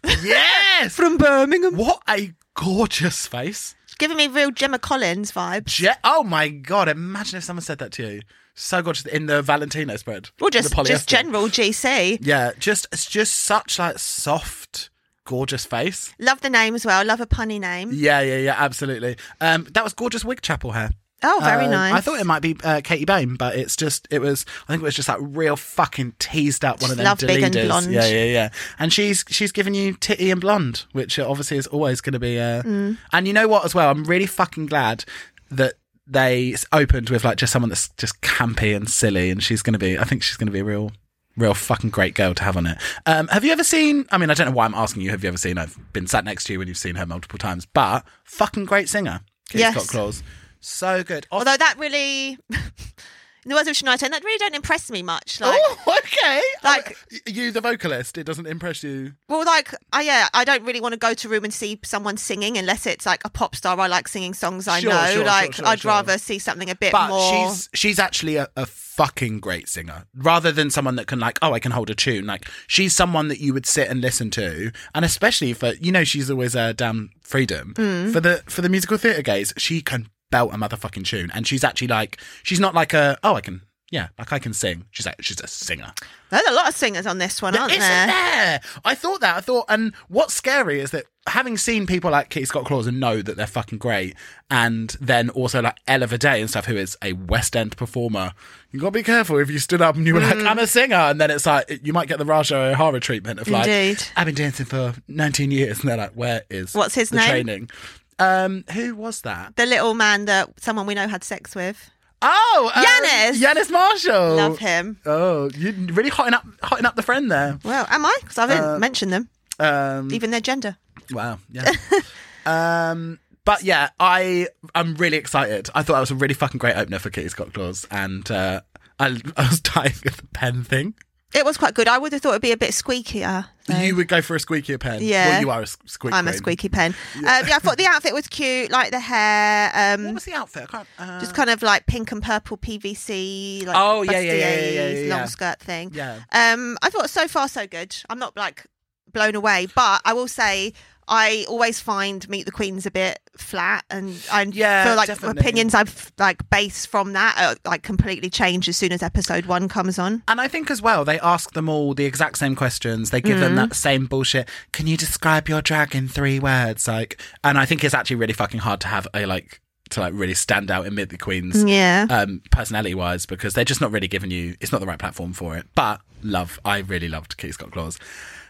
Yes! from Birmingham. what a gorgeous face. Giving me real Gemma Collins vibes. Je- oh my god! Imagine if someone said that to you. So gorgeous in the Valentino spread. Or just, The polyester. just general GC. Yeah, just it's just such like soft, gorgeous face. Love the name as well. Love a punny name. Yeah, yeah, yeah, absolutely. Um, that was gorgeous wig chapel hair. Oh, very Um, nice. I thought it might be uh, Katie Bain, but it's just it was. I think it was just that real fucking teased up one of them love big and blonde. Yeah, yeah, yeah. And she's she's given you titty and blonde, which obviously is always going to be. Uh, Mm. And you know what? As well, I'm really fucking glad. that they opened with like just someone that's just campy and silly, and she's going to be. I think she's going to be a real, real fucking great girl to have on it. Um, have you ever seen? I mean, I don't know why I'm asking you. Have you ever seen? I've been sat next to you when you've seen her multiple times, but fucking great singer. Yes. Scott Claus, so good. Although that really, in the words of Shania Twain, that really don't impress me much. Like, oh, okay. like- you, the vocalist, it doesn't impress you. well, like, I yeah, I don't really want to go to a room and see someone singing unless it's like a pop star. I like singing songs I Sure, know. sure, like, sure, I'd rather see something a bit but more. she's she's actually a, a fucking great singer rather than someone that can like oh i can hold a tune like she's someone that you would sit and listen to and especially for you know she's always uh, damn freedom Mm. for the for the musical theatre gays she can belt a motherfucking tune and she's actually like she's not like a oh i can yeah like i can sing she's like she's a singer There's a lot of singers on this one, aren't isn't there? there? I thought that. I thought, and what's scary is that having seen people like Kitty Scott Claus and know that they're fucking great, and then also like Ella Day and stuff, who is a West End performer, you got to be careful if you stood up and you were like, mm. I'm a singer, and then it's like you might get the Ra'Jah O'Hara treatment of like, Indeed. I've been dancing for 19 years, and they're like, where is What's his the name? training? Um, who was that? The little man that someone we know had sex with. Oh, um, Yanis. Yanis Marshall. Love him. Oh, you really hotting up, hotting up the friend there. Well, am I? Because I haven't Uh, mentioned them, Um, even their gender. Wow. Yeah. um, but yeah, I I'm really excited. I thought that was a really fucking great opener for Kitty Scott Claus, and uh, I I was dying of the pen thing. It was quite good. I would have thought it'd be a bit squeakier. You would go for a squeakier pen. Yeah. Well, you are a s- squeak. I'm a squeaky pen. Yeah. Um, yeah, I thought the outfit was cute, like the hair, um, What was the outfit? I can't. Uh, just kind of like pink and purple PVC, like Oh, yeah, yeah, yeah, yeah, yeah, yeah, long skirt thing. Yeah. Um, I thought so far so good. I'm not like blown away, but I will say I always find Meet the Queens a bit flat, and I Yeah, feel like definitely. opinions I've like based from that are like completely change as soon as episode one comes on. And I think as well, they ask them all the exact same questions. They give them Mm-hmm. that same bullshit. Can you describe your drag in three words? Like, and I think it's actually really fucking hard to have a like to like really stand out in Meet the Queens. Yeah. um, personality wise because they're just not really giving you it's not the right platform for it but love i really loved Kitty Scott Claus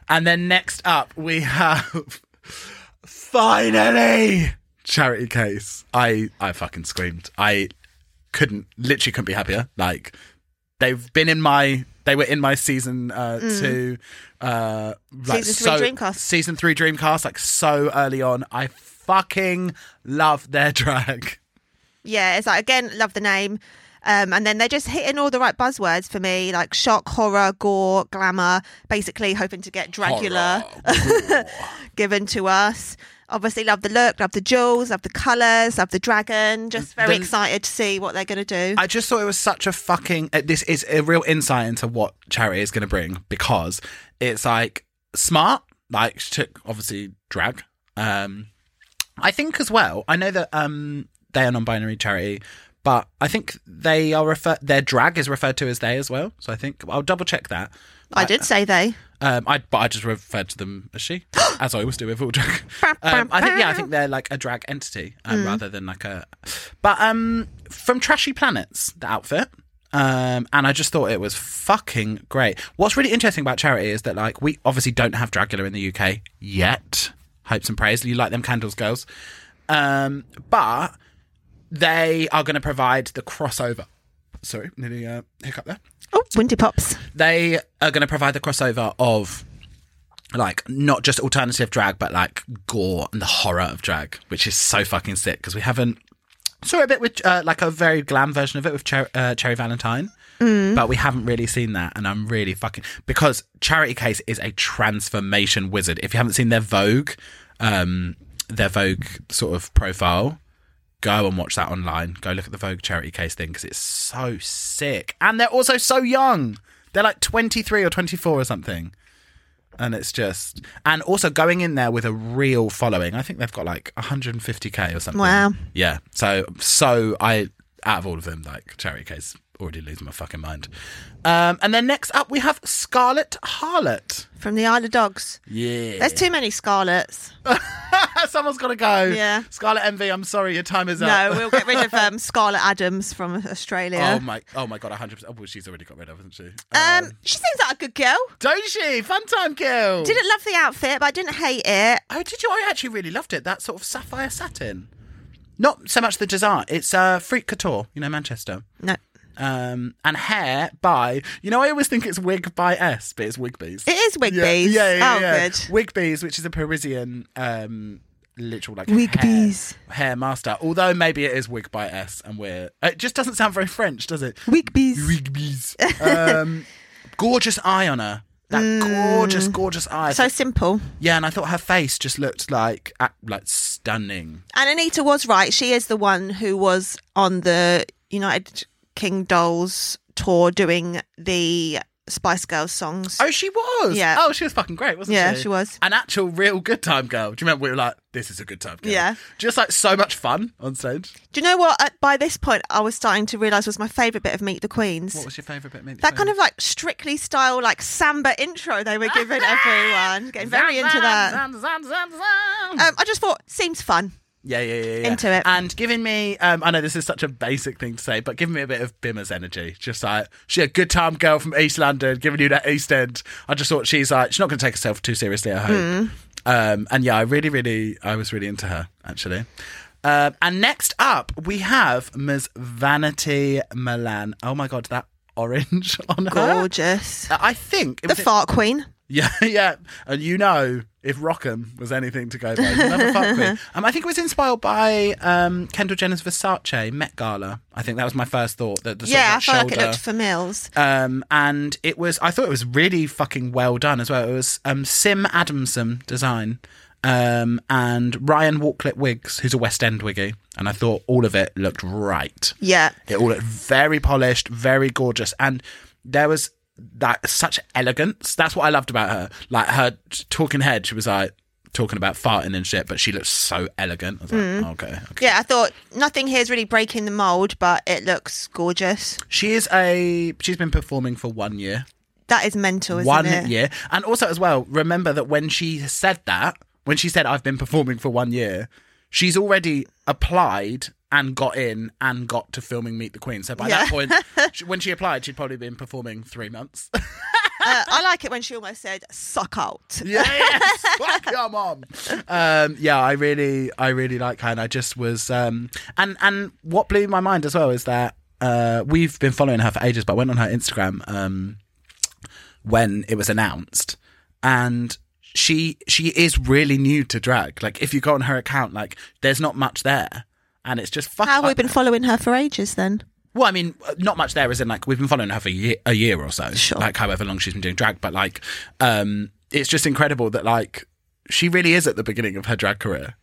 and then next up we have finally charity case i i fucking screamed i couldn't literally couldn't be happier like they've been in my they were in my season uh two uh like Mm. Season three so- Dreamcast. season three dreamcast like so early on i fucking love their drag Yeah, it's like again, love the name. Um, and then they're just hitting all the right buzzwords for me, like shock, horror, gore, glamour. Basically, hoping to get Dragula given to us. Obviously, love the look, love the jewels, love the colours, love the dragon. Just very The- excited to see what they're going to do. I just thought it was such a fucking. uh, This is a real insight into what charity is going to bring because it's like smart. Like she took obviously drag. Um, I think as well. I know that um they are non-binary charity, but I think they are refer. Their drag is referred to as they as well. So I think I'll double check that. I did say they. Um, I but I just referred to them as she, as I always do with all drag. Um, I think yeah, I think they're like a drag entity um, rather than like a. But um, from Trashy Planets, the outfit. Um, and I just thought it was fucking great. What's really interesting about Charity is that like we obviously don't have Dragula in the UK yet. Hopes and praise. You like them candles, girls. Um, but they are going to provide the crossover. Sorry, nearly uh, hiccup there Oh, Windy Pops. they are going to provide the crossover of like not just alternative drag but like gore and the horror of drag which is so fucking sick because we haven't saw a bit with uh, like a very glam version of it with Cher- uh, cherry valentine but we haven't really seen that and i'm really fucking because charity case is a transformation wizard if you haven't seen their vogue um their vogue sort of profile go and watch that online. Go look at the Vogue charity case thing because it's so sick. And they're also so young. They're like 23 or 24 or something. And it's just, and also going in there with a real following. I think they've got like 150k or something. Wow. Yeah. So, so I, out of all of them, like charity case, already losing my fucking mind. Um, and then next up, we have Scarlet Harlot. From the Isle of Dogs. Yeah. There's too many Scarlets. Someone's got to go. Yeah. Scarlet Envy, I'm sorry, your time is up. No, we'll get rid of um, Scarlet Adams from Australia. Oh my! Oh my god! hundred percent. Oh, well, she's already got rid of, hasn't she? um, she seems like a good girl. don't she? Fun time girl. Didn't love the outfit, but I didn't hate it. Oh, did you? I actually really loved it. That sort of sapphire satin. Not so much the design. It's uh, Freak Couture, you know, Manchester. No. Um, and hair by, you know, I always think it's wig by S, but it's Wigbees. It is Yeah, Wigbees. Yeah, yeah, oh, yeah. good. Wigbees, which is a Parisian, um, literal like Wigbees. hair, hair master. Although maybe it is wig by S, and we're it just doesn't sound very French, does it? Wigbees. Wigbees. um, gorgeous eye on her. That gorgeous, gorgeous eye. Mm. So simple. yeah, and I thought her face just looked like like stunning. And Anita was right. She is the one who was on the United King Dolls tour doing the Spice Girls songs. Oh, she was. Yeah. Oh, she was fucking great, wasn't Yeah, she? Yeah, she was. An actual, real good time girl. Do you remember we were like, "This is a good time girl"? Yeah. Just like so much fun on stage. Do you know what? At, by this point, I was starting to realise was my favourite bit of Meet the Queens. What was your favourite bit? Maybe that kind of like strictly style, like samba intro they were giving everyone. Getting very into that. Um, I just thought seems fun. Yeah, yeah, yeah, yeah. Into it. And giving me, um, I know this is such a basic thing to say, but giving me a bit of Bimini's energy. Just like, she a good time girl from East London, giving you that East End. I just thought she's like, she's not going to take herself too seriously, I hope. Mm. Um, and yeah, I really, really, I was really into her, actually. Um, and next up, we have Ms. Vanity Milan. Oh my God, that orange on her. Gorgeous. I think it The fart queen. Yeah, yeah. And you know, if Rockham was anything to go by, another fuck queen. Um, I think it was inspired by um, Kendall Jenner's Versace Met Gala. I think that was my first thought. That the sort Yeah, I of felt like it looked for Mills. Um, and it was, I thought it was really fucking well done as well. It was um, Sim Adamson design um, and Ryan Walklett Wigs, who's a West End wiggy. And I thought all of it looked right. Yeah. It all looked very polished, very gorgeous, and there was that such elegance. That's what I loved about her. Like her talking head, she was like talking about farting and shit, but she looked so elegant. I was like, mm. okay, okay. Yeah, I thought nothing here is really breaking the mold, but it looks gorgeous. She is a. She's been performing for one year. That is mental, isn't one it? year, and also as well, remember that when she said that, when she said I've been performing for one year, she's already applied and got in and got to filming Meet the Queen. So by that point, she, when she applied, she'd probably been performing three months. Uh, I like it when she almost said "suck out." Yeah, yes, fuck your mom. Um, yeah, I really, I really like her, and I just was, um, and and what blew my mind as well is that uh, we've been following her for ages, but I went on her Instagram um, when it was announced, and she she is really new to drag. Like, if you go on her account, like, there's not much there. And it's just fuck. How have we been following her for ages then? Well, I mean, not much there, as in like we've been following her for a year, a year or so, Sure. like however long she's been doing drag. But like, um, it's just incredible that like she really is at the beginning of her drag career,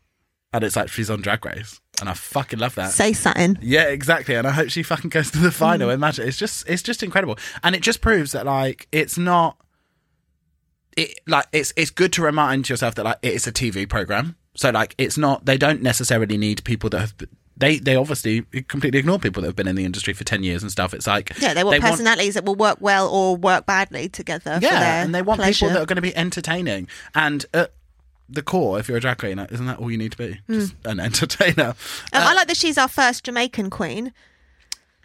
and it's like she's on Drag Race, and I fucking love that. Say something. Yeah, exactly. And I hope she fucking goes to the final. Imagine it's just it's just incredible, and it just proves that like it's not. It like it's it's good to remind yourself that like it is a TV program. So like it's not they don't necessarily need people that have they they obviously completely ignore people that have been in the industry for ten years and stuff. It's like Yeah, they want personalities that will work well or work badly together. for yeah, and they want pleasure. people that are going to be entertaining. And at the core, if you're a drag queen, isn't that all you need to be? Just an entertainer. Um, Uh, I like that she's our first Jamaican queen.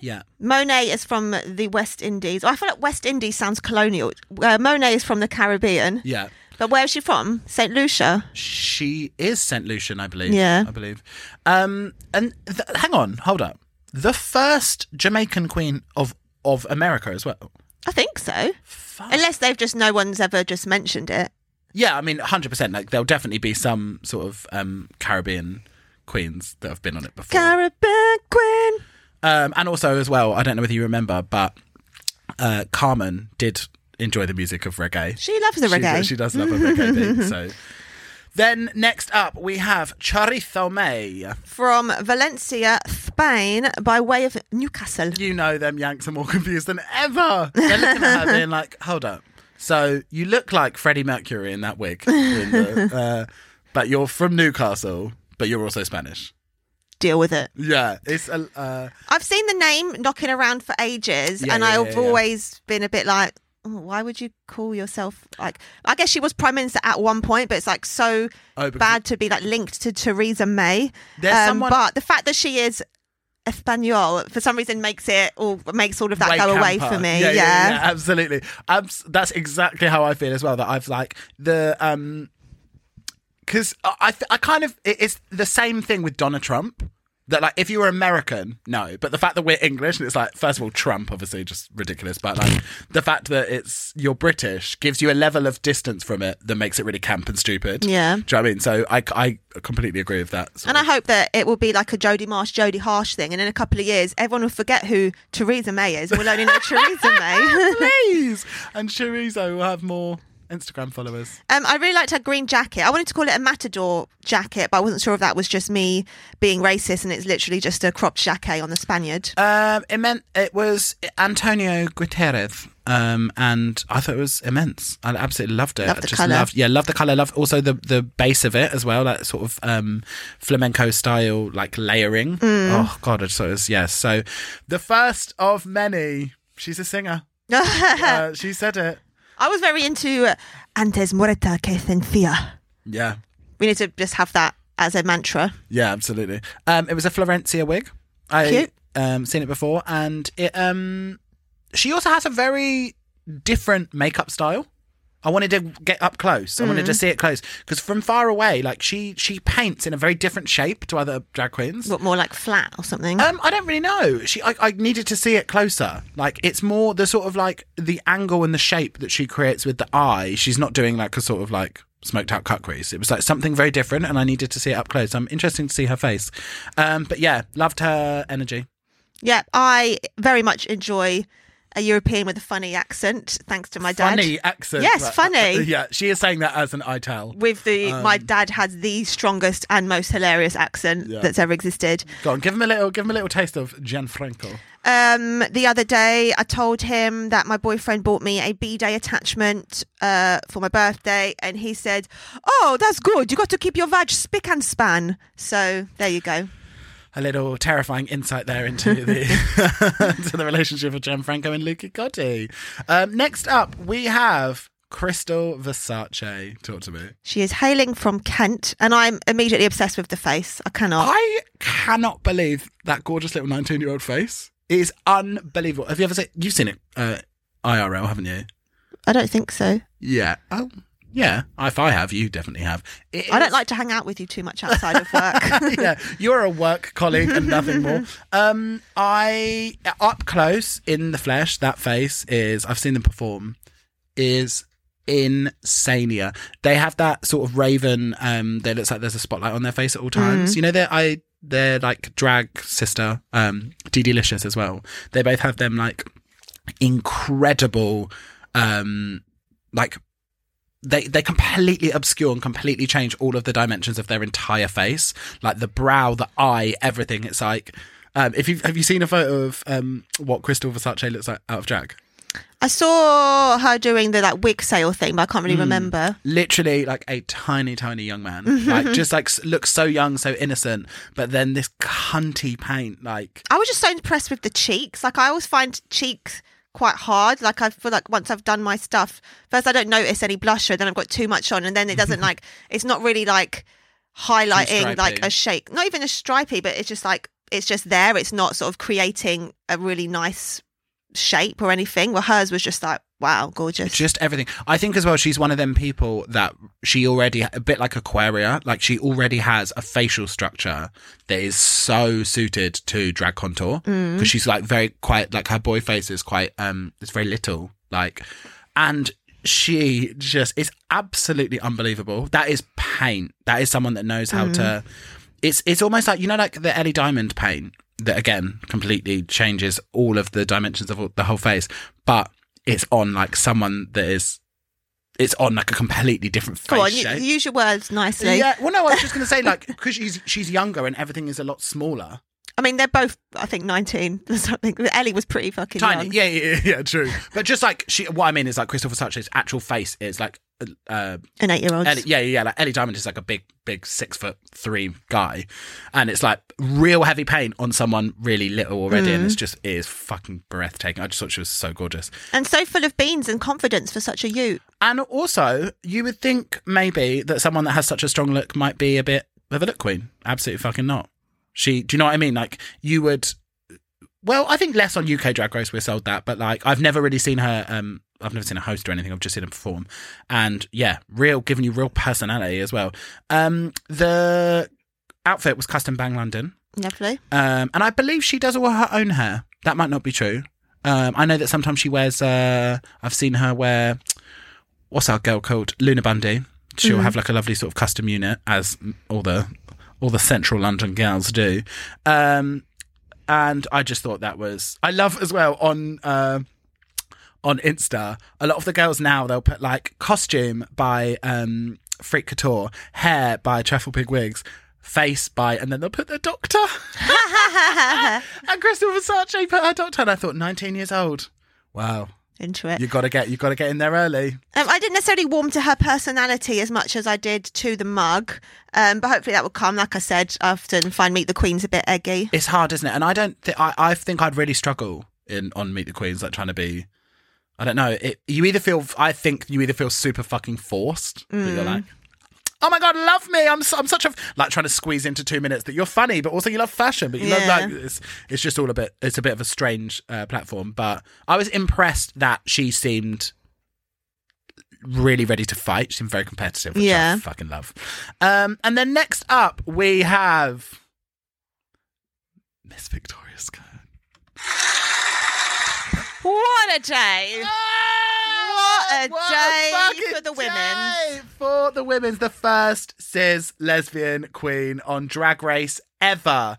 yeah. Monet is from the West Indies. I feel like West Indies sounds colonial. Uh, Monet is from the Caribbean. Yeah. But where is she from? St. Lucia. She is St. Lucian, I believe. Yeah. I believe. Um, and th- hang on, hold up. The first Jamaican queen of of America as well. I think so. Fuck. Unless they've just, no one's ever just mentioned it. Yeah, I mean, hundred percent. Like there'll definitely be some sort of um, Caribbean queens that have been on it before. Caribbean queen. um, and also as well, I don't know whether you remember, but uh, Carmen did enjoy the music of reggae. She loves the reggae. She, does love a reggae beat. So. Then next up we have Chorizo May. From Valencia, Spain, by way of Newcastle. You know them Yanks are more confused than ever. They're looking at her being like, hold up. So you look like Freddie Mercury in that wig, uh, but you're from Newcastle, but you're also Spanish. Deal with it. Yeah, it's a. Uh, I've seen the name knocking around for ages, Yeah, and yeah, I've yeah, always been a bit like, why would you call yourself like? I guess she was prime minister at one point, but it's like so Oh, bad to be like linked to Theresa May. Um, someone- But the fact that she is Espanol for some reason makes it or makes all of that way go away for me. Yeah, Yeah, yeah, yeah, absolutely. Abs- that's exactly how I feel as well. That I've like the um, because I I, I kind of it's the same thing with Donald Trump. That like if you were American, no. But the fact that we're English and it's like first of all Trump, obviously just ridiculous. But like the fact that it's you're British gives you a level of distance from it that makes it really camp and stupid. Yeah. Do you know what I mean? So I, I completely agree with that. And I hope that it will be like a Jodie Marsh, Jodie Harsh thing, and in a couple of years, everyone will forget who Theresa May is. and We'll only know Theresa May. Please. And Chorizo will have more Instagram followers. Um, I really liked her green jacket. I wanted to call it a matador jacket, but I wasn't sure if that was just me being racist and it's literally just a cropped jacket on the Spaniard. Um, it meant it was Antonio Guterres. Um, and I thought it was immense. I absolutely loved it. Love I the just colour. loved, yeah, love the color. Love also the the base of it as well, that sort of um flamenco style, like layering. Mm. Oh god, I just thought it was yes. So the first of many. She's a singer. uh, she said it. I was very into uh, antes muerta que sencilla. Yeah, We need to just have that as a mantra. yeah, absolutely. Um, it was a Florencia wig. I Cute. um seen it before, and it um, she also has a very different makeup style. I wanted to get up close. I wanted to see it close because from far away, like she she paints in a very different shape to other drag queens. What more like flat or something? Um, I don't really know. She, I, I needed to see it closer. Like it's more the sort of like the angle and the shape that she creates with the eye. She's not doing like a sort of like smoked out cut crease. It was like something very different, and I needed to see it up close. I'm interested to see her face. Um, but yeah, loved her energy. yeah, I very much enjoy a European with a funny accent, thanks to my dad. Funny accent. Yes, funny. yeah, she is saying that as an ITAL. With the my dad has the strongest and most hilarious accent Um, Yeah. that's ever existed. Go on, give him a little, give him a little taste of Gianfranco. Um, the other day, I told him that my boyfriend bought me a B-day attachment uh, for my birthday, and he said, "Oh, that's good. You got to keep your vag spick and span." So there you go. A little terrifying insight there into the into the relationship of Gianfranco and Luca Gotti. Um, next up, we have Crystal Versace. Talk to me. She is hailing from Kent, and I'm immediately obsessed with the face. I cannot. I cannot believe that gorgeous little nineteen-year-old face. It is unbelievable. Have you ever seen? You've seen it uh, IRL, haven't you? I don't think so. Yeah. Oh, yeah. If I have, you definitely have. It I don't is- like to hang out with you too much outside of work. yeah, you're a work colleague and nothing more. Um, I up close in the flesh. That face is. I've seen them perform. Is insania. They have that sort of raven. Um, that looks like there's a spotlight on their face at all times. You know, they're I. They're like drag sister, um, D Delicious as well. They both have them like incredible, um, like they they completely obscure and completely change all of the dimensions of their entire face, like the brow, the eye, everything. It's like um, if you have you seen a photo of um, what Crystal Versace looks like out of drag? I saw her doing the like wig sale thing, but I can't really Hmm. remember. Literally like a tiny, tiny young man, like just like looks so young, so innocent, but then this cunty paint, like I was just so impressed with the cheeks. Like I always find cheeks quite hard. Like I feel like once I've done my stuff, first I don't notice any blusher, then I've got too much on, and then it doesn't like it's not really like highlighting like a shake, not even a stripy, but it's just like it's just there. It's not sort of creating a really nice shape or anything. Well, hers was just like wow, gorgeous. just everything. I think as well, she's one of them people that she already a bit like Aquaria, like she already has a facial structure that is so suited to drag contour because she's like very quite like her boy face is quite um it's very little like and she just is absolutely unbelievable. That is paint. That is someone that knows how to. It's it's almost like you know like the Ellie Diamond paint that again completely changes all of the dimensions of all- the whole face, but it's on like someone that is. It's on like a completely different face Go on, shape. use your words nicely. Yeah, well, no, I was just going to say, like, because she's she's younger and everything is a lot smaller. I mean, they're both, I think, 19 or something. Ellie was pretty fucking Tiny, young. yeah, yeah, yeah, true. But just like she, what I mean is like Christopher Versace's actual face is like, uh, An eight year old. Yeah, yeah, yeah, like Ellie Diamond is like a big, big six foot three guy, and it's like real heavy paint on someone really little already, and it's just it is fucking breathtaking. I just thought she was so gorgeous. And so full of beans and confidence for such a youth. And also, you would think maybe that someone that has such a strong look might be a bit of a look queen. Absolutely fucking not. She, do you know what I mean? Like, you would. Well, I think less on UK Drag Race we're sold that, but like, I've never really seen her. um I've never seen a host or anything. I've just seen her perform, and yeah, real giving you real personality as well. Um The outfit was custom Bang London. Lovely. Um, and I believe she does all her own hair. That might not be true. Um, I know that sometimes she wears. Uh, I've seen her wear. What's our girl called? Luna Bundy. She'll have like a lovely sort of custom unit, as all the all the central London girls do. Um, and I just thought that was. I love as well on. Uh, on Insta, a lot of the girls now they'll put like costume by um Freak Couture, hair by Truffle Pig Wigs, face by, and then they'll put their doctor. and Crystal Versace put her doctor, and I thought, 19 years old. Wow, Into it. you got to get you got to get in there early. Um, I didn't necessarily warm to her personality as much as I did to the mug, um, but hopefully that will come. Like I said, I often find Meet the Queen's a bit eggy. It's hard, isn't it? And I don't. Th- I I think I'd really struggle in on Meet the Queens, like trying to be. I don't know. It, you either feel. I think you either feel super fucking forced that you're like. Oh my god, love me! I'm I'm such a like trying to squeeze into two minutes that you're funny, but also you love fashion, but you love like it's it's just all a bit it's a bit of a strange uh, platform. But I was impressed that she seemed really ready to fight. She seemed very competitive, which Yeah. I fucking love. Um, and then next up we have Miss Victoria Scone. What a day! What a day fucking for the women. For the women's, the first cis lesbian queen on Drag Race ever.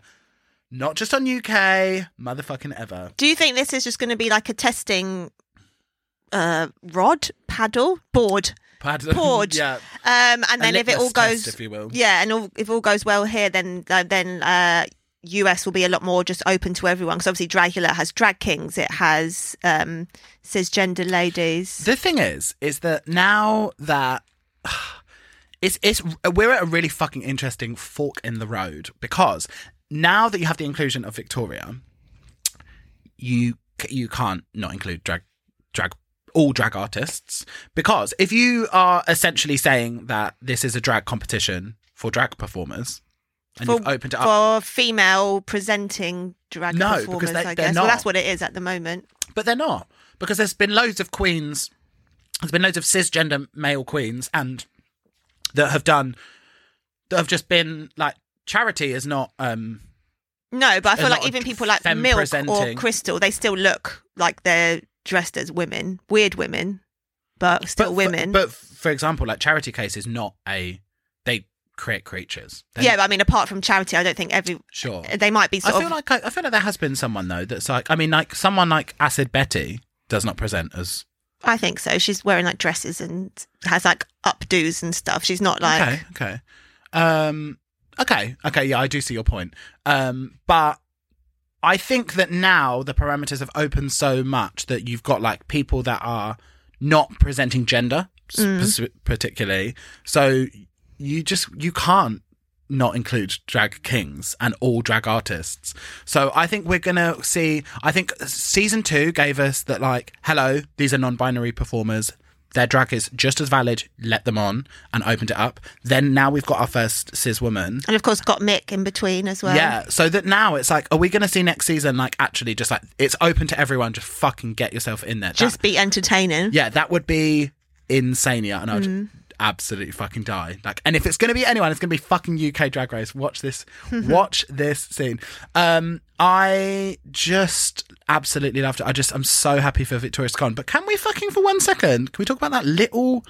Not just on UK, motherfucking ever. Do you think this is just going to be like a testing uh, rod, paddle, board? Pardon. Board. yeah. Um, and then if it all goes, test, if you will. yeah, and all, if all goes well here, then uh, then uh, US will be a lot more just open to everyone. Because obviously, Dragula has drag kings, it has um, cisgender ladies. The thing is, is that now that it's it's we're at a really fucking interesting fork in the road because now that you have the inclusion of Victoria, you you can't not include drag drag all drag artists because if you are essentially saying that this is a drag competition for drag performers and for, you've opened it up for female presenting drag No, because performers, they- I they're guess. not. Well, that's what it is at the moment. but they're not because there's been loads of queens there's been loads of cisgender male queens and that have done that have just been like charity is not um No, but I feel like even people like Milk or. Crystal, they still look like they're dressed as women, weird women, but still but, women. but for example like charity case is not a they create creatures They're yeah, not- but I mean, apart from charity, I don't think every sure they might be I feel of. like I, I feel like there has been someone though that's like I mean like someone like Acid Betty does not present as I think so. She's wearing like dresses and has like updos and stuff. She's not like. okay okay um okay okay yeah i do see your point um but i think that now the parameters have opened so much that you've got like people that are not presenting gender spe- particularly so you just you can't not include drag kings and all drag artists. So I think we're gonna see. I think season two gave us that like, hello, these are non-binary performers. Their drag is just as valid. Let them on and opened it up. Then now we've got our first cis woman. And of course, got Mick in between as well. Yeah, so that now it's like, are we going to see next season like actually just like it's open to everyone? Just fucking get yourself in there. That- Just be entertaining. yeah, that would be insane. Yeah, and I'd Mm. Absolutely fucking die. Like, and if it's going to be anyone, it's going to be fucking UK Drag Race. Watch this, watch this scene. Um, I just absolutely loved it. I just, I'm so happy for Victoria Scone. But can we fucking for one second? Can we talk about that little?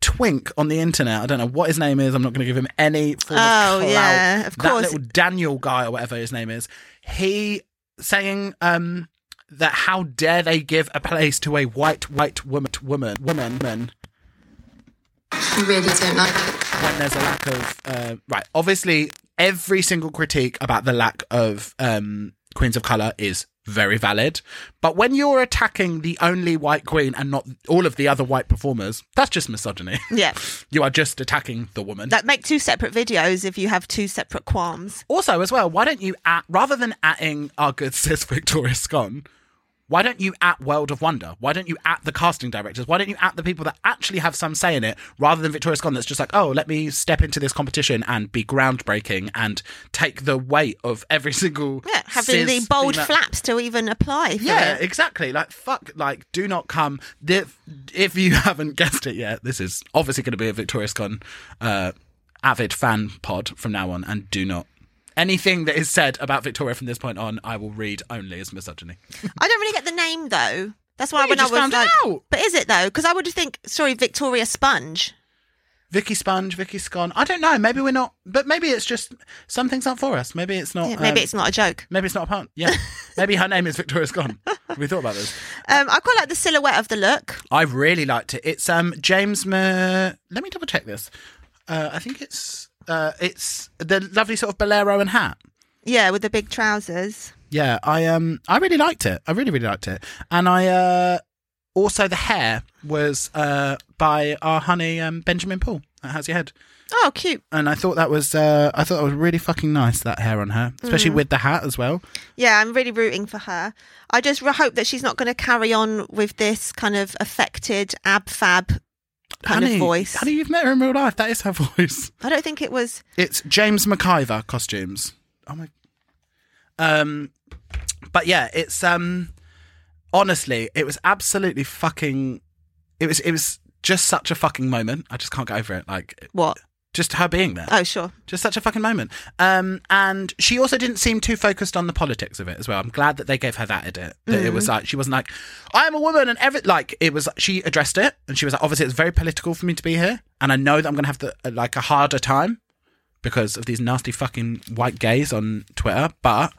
Twink on the internet. I don't know what his name is. I'm not going to give him any form Oh, of clout. yeah, of course. That little Daniel guy or whatever his name is. He saying um that how dare they give a place to a white white woman woman woman woman I really don't like it. when there's a lack of uh, right obviously every single critique about the lack of um queens of color is very valid but when you're attacking the only white queen and not all of the other white performers that's just misogyny Yeah. you are just attacking the woman Like make two separate videos if you have two separate qualms. Also, as well, why don't you at rather than atting our good sis Victoria Scone, why don't you at World of Wonder? Why don't you at the casting directors? Why don't you at the people that actually have some say in it, rather than Victoria Scone that's just like, oh, let me step into this competition and be groundbreaking and take the weight of every single Yeah, having the bold female- flaps to even apply for yeah, it. exactly. Like fuck. Like, do not come. If, if you haven't guessed it yet, this is obviously going to be a Victoria Scone uh, avid fan pod from now on, and do not Anything that is said about Victoria from this point on, I will read only as misogyny. I don't really get the name though. That's why Well, you when I just was found like, out. but is it though? Because I would think, sorry, Victoria Sponge. Vicky Sponge, Vicky Scone. I don't know. Maybe we're not, but maybe it's just some things aren't for us. Maybe it's not. Yeah, maybe um, it's not a joke. Maybe it's not a pun. Yeah. maybe her name is Victoria Scone. We thought about this? Um, I quite like the silhouette of the look. I really liked it. It's um James. Ma- Let me double check this. Uh, I think it's uh it's the lovely sort of bolero and hat. Yeah, with the big trousers. Yeah, I um I really liked it. I really really liked it, and I uh also the hair was uh by our honey um Benjamin Paul. That has your head. Oh, cute. And I thought that was uh, I thought that was really fucking nice that hair on her, especially with the hat as well. Yeah, I'm really rooting for her. I just re- hope that she's not going to carry on with this kind of affected ab fab kind honey, of voice. honey, you've met her in real life. That is her voice. I don't think it was. It's James McIver costumes. Oh my. Um, but yeah, it's um, honestly, it was absolutely fucking. It was it was just such a fucking moment. I just can't get over it. Like What? Just her being there. Oh, sure. Just such a fucking moment. Um, and she also didn't seem too focused on the politics of it as well. I'm glad that they gave her that edit. That it was like she wasn't like, I am a woman and every like it was. She addressed it and she was like, obviously it's very political for me to be here, and I know that I'm gonna have the like a harder time because of these nasty fucking white gays on Twitter, but.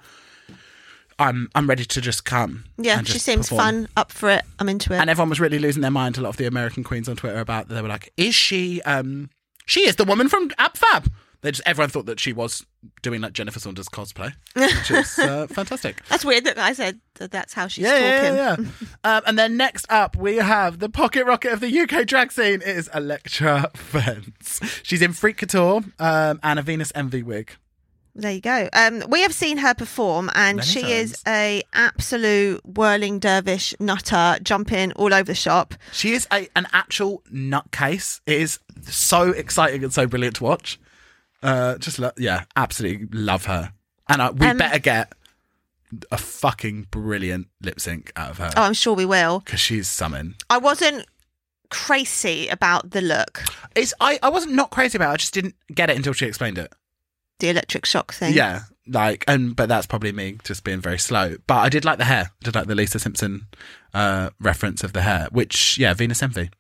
I'm I'm ready to just come. Yeah, and she seems perform. fun, up for it. I'm into it. And everyone was really losing their mind. A lot of the American queens on Twitter about they were like, "Is she? Um, she is the woman from Ab Fab." They just everyone thought that she was doing like Jennifer Saunders cosplay, which is uh, fantastic. that's weird that I said that that's how she's Yeah, talking. yeah, yeah. um, and then next up, we have the pocket rocket of the UK drag scene. It is Elektra Fence. She's in Freak Couture um, and a Venus Envy wig. There you go. Um, we have seen her perform, and Many she times. is a absolute whirling dervish nutter, jumping all over the shop. She is a an actual nutcase. It is so exciting and so brilliant to watch. Uh, just lo- yeah, absolutely love her, and we Um, better get a fucking brilliant lip sync out of her Oh, I'm sure we will. because she's summon. I wasn't crazy about the look, It's I I wasn't not crazy about. it. I just didn't get it until she explained it. the electric shock thing. Yeah, like and but that's probably me just being very slow. But I did like the hair. I did like the Lisa Simpson uh, reference of the hair, which yeah, Venus Envy.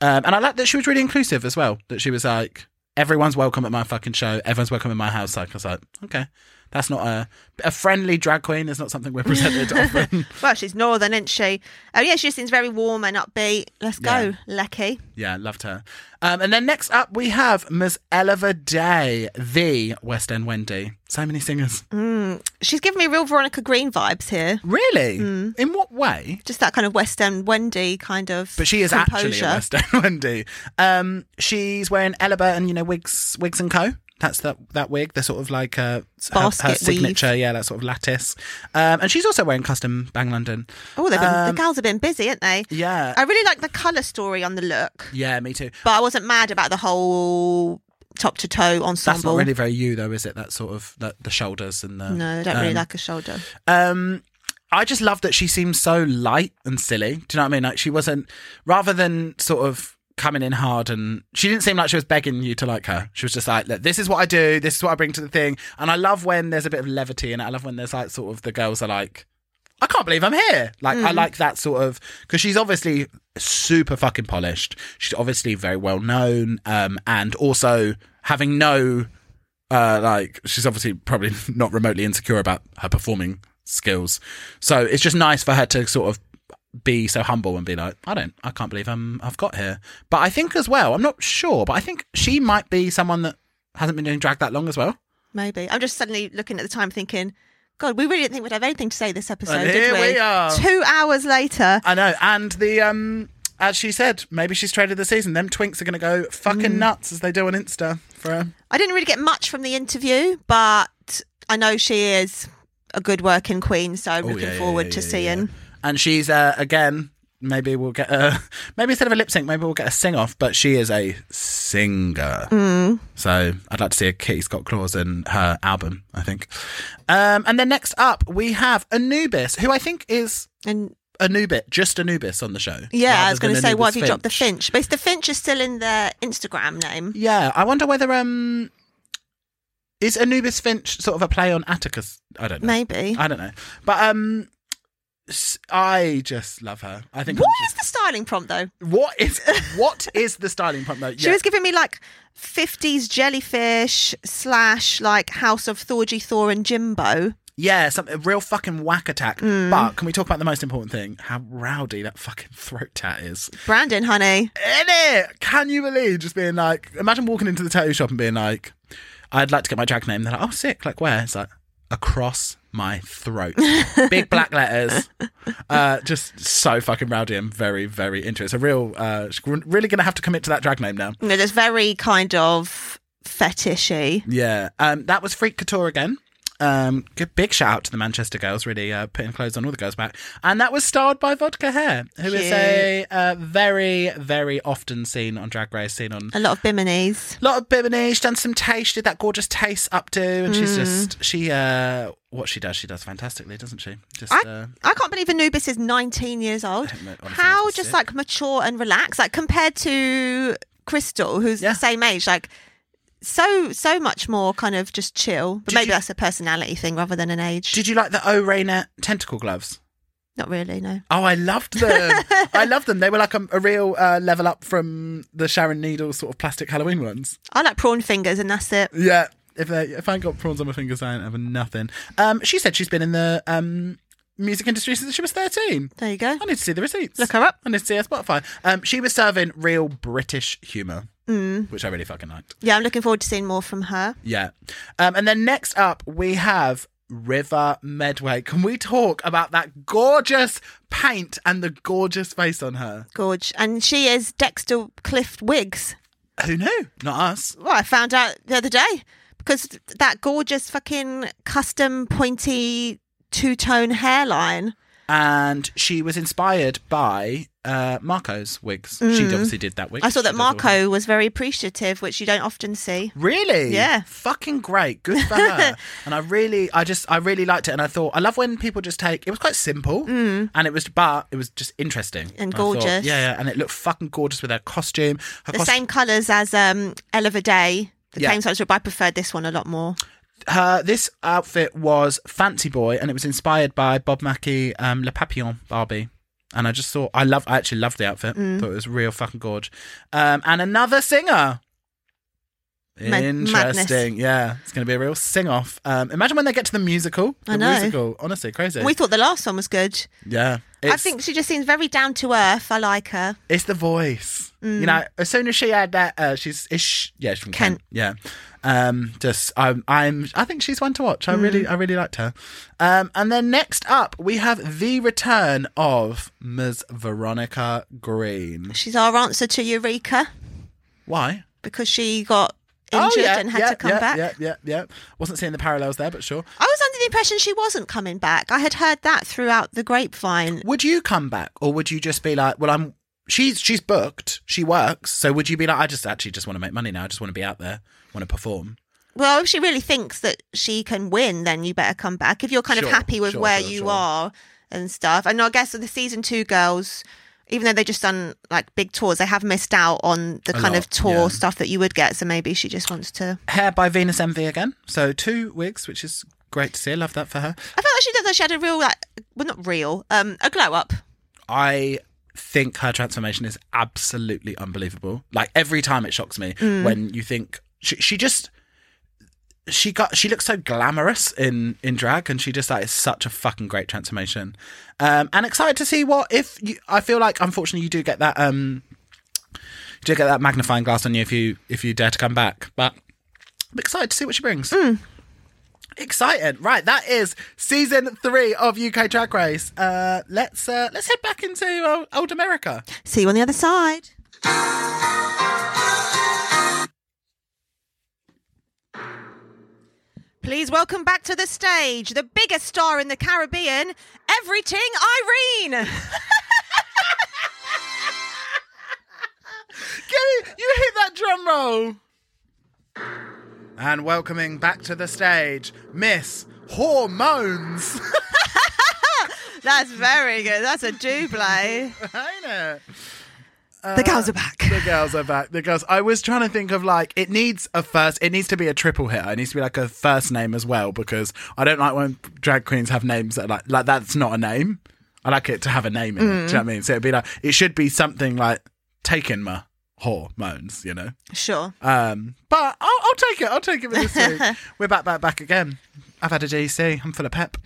Um, and I like that she was really inclusive as well. That she was like, everyone's welcome at my fucking show. Everyone's welcome in my house. Like I was like, okay, that's not a a friendly drag queen. Is not something we're presented often. Well, she's northern, isn't she? Oh, yeah, she just seems very warm and upbeat. Let's go, Lecky. yeah, loved her. Um, and then next up we have Ms. Ella Vaday, the West End Wendy. So many singers. She's giving me real Veronica Green vibes here. Really? Mm. In what way? Just that kind of West End Wendy kind of. But she is actually composure. a West End Wendy. Um, she's wearing Elaba and you know wigs, wigs and co. That's that that wig. The sort of like uh, her, her Basket weave. signature, yeah, that sort of lattice. Um, and she's also wearing custom Bang London. Oh, they've been, Um, the gals have been busy, haven't they? Yeah, I really like the colour story on the look, yeah, me too. but I wasn't mad about the whole top to toe ensemble. That's not really very you though, is it? That sort of that the shoulders and the No, I don't really um, like a shoulder. Um, I just love that she seems so light and silly. Do you know what I mean? Like she wasn't, rather than sort of coming in hard and she didn't seem like she was begging you to like her. She was just like, Look, this is what I do. This is what I bring to the thing. And I love when there's a bit of levity and. I love when there's like sort of the girls are like, I can't believe I'm here. Like I like that sort of because she's obviously super fucking polished. She's obviously very well known, um, and also having no uh, like she's obviously probably not remotely insecure about her performing skills. So it's just nice for her to sort of be so humble and be like, I don't, I can't believe I'm, I've got here. But I think as well, I'm not sure, but I think she might be someone that hasn't been doing drag that long as well. Maybe. I'm just suddenly looking at the time thinking, God, we really didn't think we'd have anything to say this episode, And did here we? we are. Two hours later. I know, and the um, as she said, maybe she's traded the season. Them twinks are going to go fucking nuts as they do on Insta for her. I didn't really get much from the interview, but I know she is a good working queen, so I'm Oh, looking yeah, forward yeah, to yeah, seeing. And she's uh, again. Maybe we'll get a maybe instead of a lip sync, maybe we'll get a sing off. But she is a singer, Mm. so I'd like to see a Kitty Scott Claus in her album. I think. Um, and then next up we have Anubis, who I think is And Anubis, just Anubis on the show. yeah, I was going to say, why have you dropped the Finch. Finch? But the Finch is still in their Instagram name. Yeah, I wonder whether um is Anubis Finch sort of a play on Atticus? I don't know. Maybe. I don't know. But um, I just love her. I think. What I'm is the styling prompt though? what is what is the styling prompt though? She was giving me like 50s jellyfish slash like House of Thorgy Thor and Jimbo. Yeah, some a real fucking whack attack. Mm. But can we talk about the most important thing? How rowdy that fucking throat tat is. Brandon, honey. In it! Can you believe just being like, imagine walking into the tattoo shop and being like, I'd like to get my drag name. They're like, oh, sick. Like, where? It's like, across my throat. Big black letters. Uh, just so fucking rowdy and very, very interesting. A real, uh, really going to have to commit to that drag name now. Know, just very kind of fetishy. Yeah. Um, that was Freak Couture again. Um, good big shout out to the Manchester girls, really uh, putting clothes on all the girls back. And that was starred by Vodka Hair, who is Cute. a uh, very, very often seen on Drag Race, seen on A lot of biminis, a lot of bimini. She's done some Tayce. She did that gorgeous Tayce updo, and she's Mm. just she uh what she does, she does fantastically, doesn't she? Just I, uh, I can't believe Anubis is 19 years old. know, honestly, How just sick. like mature and relaxed, like compared to Krystal, who's Yeah. the same age, like so so much more kind of just chill. But Did maybe you- that's a personality thing rather than an age. did you like the O Rainer tentacle gloves? Not really, no. Oh, I loved them. I loved them. They were like a, a real uh, level up from the Sharon Needles sort of plastic Halloween ones. I like prawn fingers, and that's it. Yeah. If they, if I ain't got prawns on my fingers, I ain't having nothing. Um, she said she's been in the um music industry since she was thirteen. There you go. I need to see the receipts. Look her up. I need to see her Spotify. Um, she was serving real British humour, Mm. which I really fucking liked. Yeah, I'm looking forward to seeing more from her. Yeah. Um, and then next up, we have River Medway. Can we talk about that gorgeous paint and the gorgeous face on her? Gorge. And she is Dexter Clift Wigs. Who knew? Not us. Well, I found out the other day because that gorgeous fucking custom pointy two tone hairline. And she was inspired by uh, Marco's wigs. She obviously did that wig. Mm. I saw that She does all Marco was very appreciative, which you don't often see. Really? Yeah. Fucking great. Good for her. and I really, I just, I really liked it. And I thought, I love when people just take, it was quite simple. And it was, but it was just interesting. Mm. And I thought, gorgeous. yeah, yeah. And it looked fucking gorgeous with her costume. Her The cos- same colours as um, Ella Day. The Yeah. same size, but I preferred this one a lot more. her this outfit was Fancy Boy, and it was inspired by Bob Mackie, um, Le Papillon Barbie. And I just thought I love, I actually loved the outfit. Mm. Thought it was real fucking gorge. Um, and another singer. Interesting, yeah. It's going to be a real sing off. Um, imagine when they get to the musical. The I know. musical, honestly, crazy. We thought the last one was good. yeah, I think she just seems very down to earth. I like her. It's the voice. Mm. You know, as soon as she had that, uh, she's ish. Yeah, she's from Kent. Kent. Yeah. Um, just I'm, I'm. I think she's one to watch. I Mm. really, I really liked her. Um, and then next up we have the return of Ms. Veronica Green. She's our answer to Eureka Why? because she got Oh, injured oh yeah, and had yeah, to come yeah, back. Yeah, yeah, yeah. Wasn't seeing the parallels there, but sure. I was under the impression she wasn't coming back. I had heard that throughout the grapevine. Would you come back, or would you just be like, well, I'm. She's she's booked. She works. So would you be like, I just actually just want to make money now. I just want to be out there. Want to perform. Well, if she really thinks that she can win, then you better come back. If you're kind Sure, of happy with sure, where sure, you are and stuff. And I guess the season two girls, even though they just done like big tours, they have missed out on the A kind lot, of tour yeah. stuff that you would get. So maybe she just wants to. Hair by Venus Envy again. So two wigs, which is great to see. I love that for her. I felt like she did that. She had a real, like, well, not real, um, a glow up. I think her transformation is absolutely unbelievable. Like every time it shocks me when you think she, she just she got she looks so glamorous in in drag and she just like is such a fucking great transformation. Um and excited to see what if you I feel like unfortunately you do get that um you do get that magnifying glass on you if you if you dare to come back. But I'm excited to see what she brings. mm. Excited, right? That is season three of UK Drag Race. Uh, let's uh, let's head back into old, old America. See you on the other side. Please welcome back to the stage the biggest star in the Caribbean, Everything Irene. Gary, you hit that drum roll. And welcoming back to the stage, Miss Hormones. That's very good. That's a double. Ain't it? The girls are back. The girls are back. The girls. I was trying to think of like it needs a first. It needs to be a triple hit. It needs to be like a first name as well because I don't like when drag queens have names that are like like that's not a name. I like it to have a name in it. Do you know what I mean? So it'd be like it should be something like taken my hormones. You know. Sure. Um, but I'll, I'll take it. I'll take it with this week. We're back, back, back again. I've had a GC. I'm full of pep.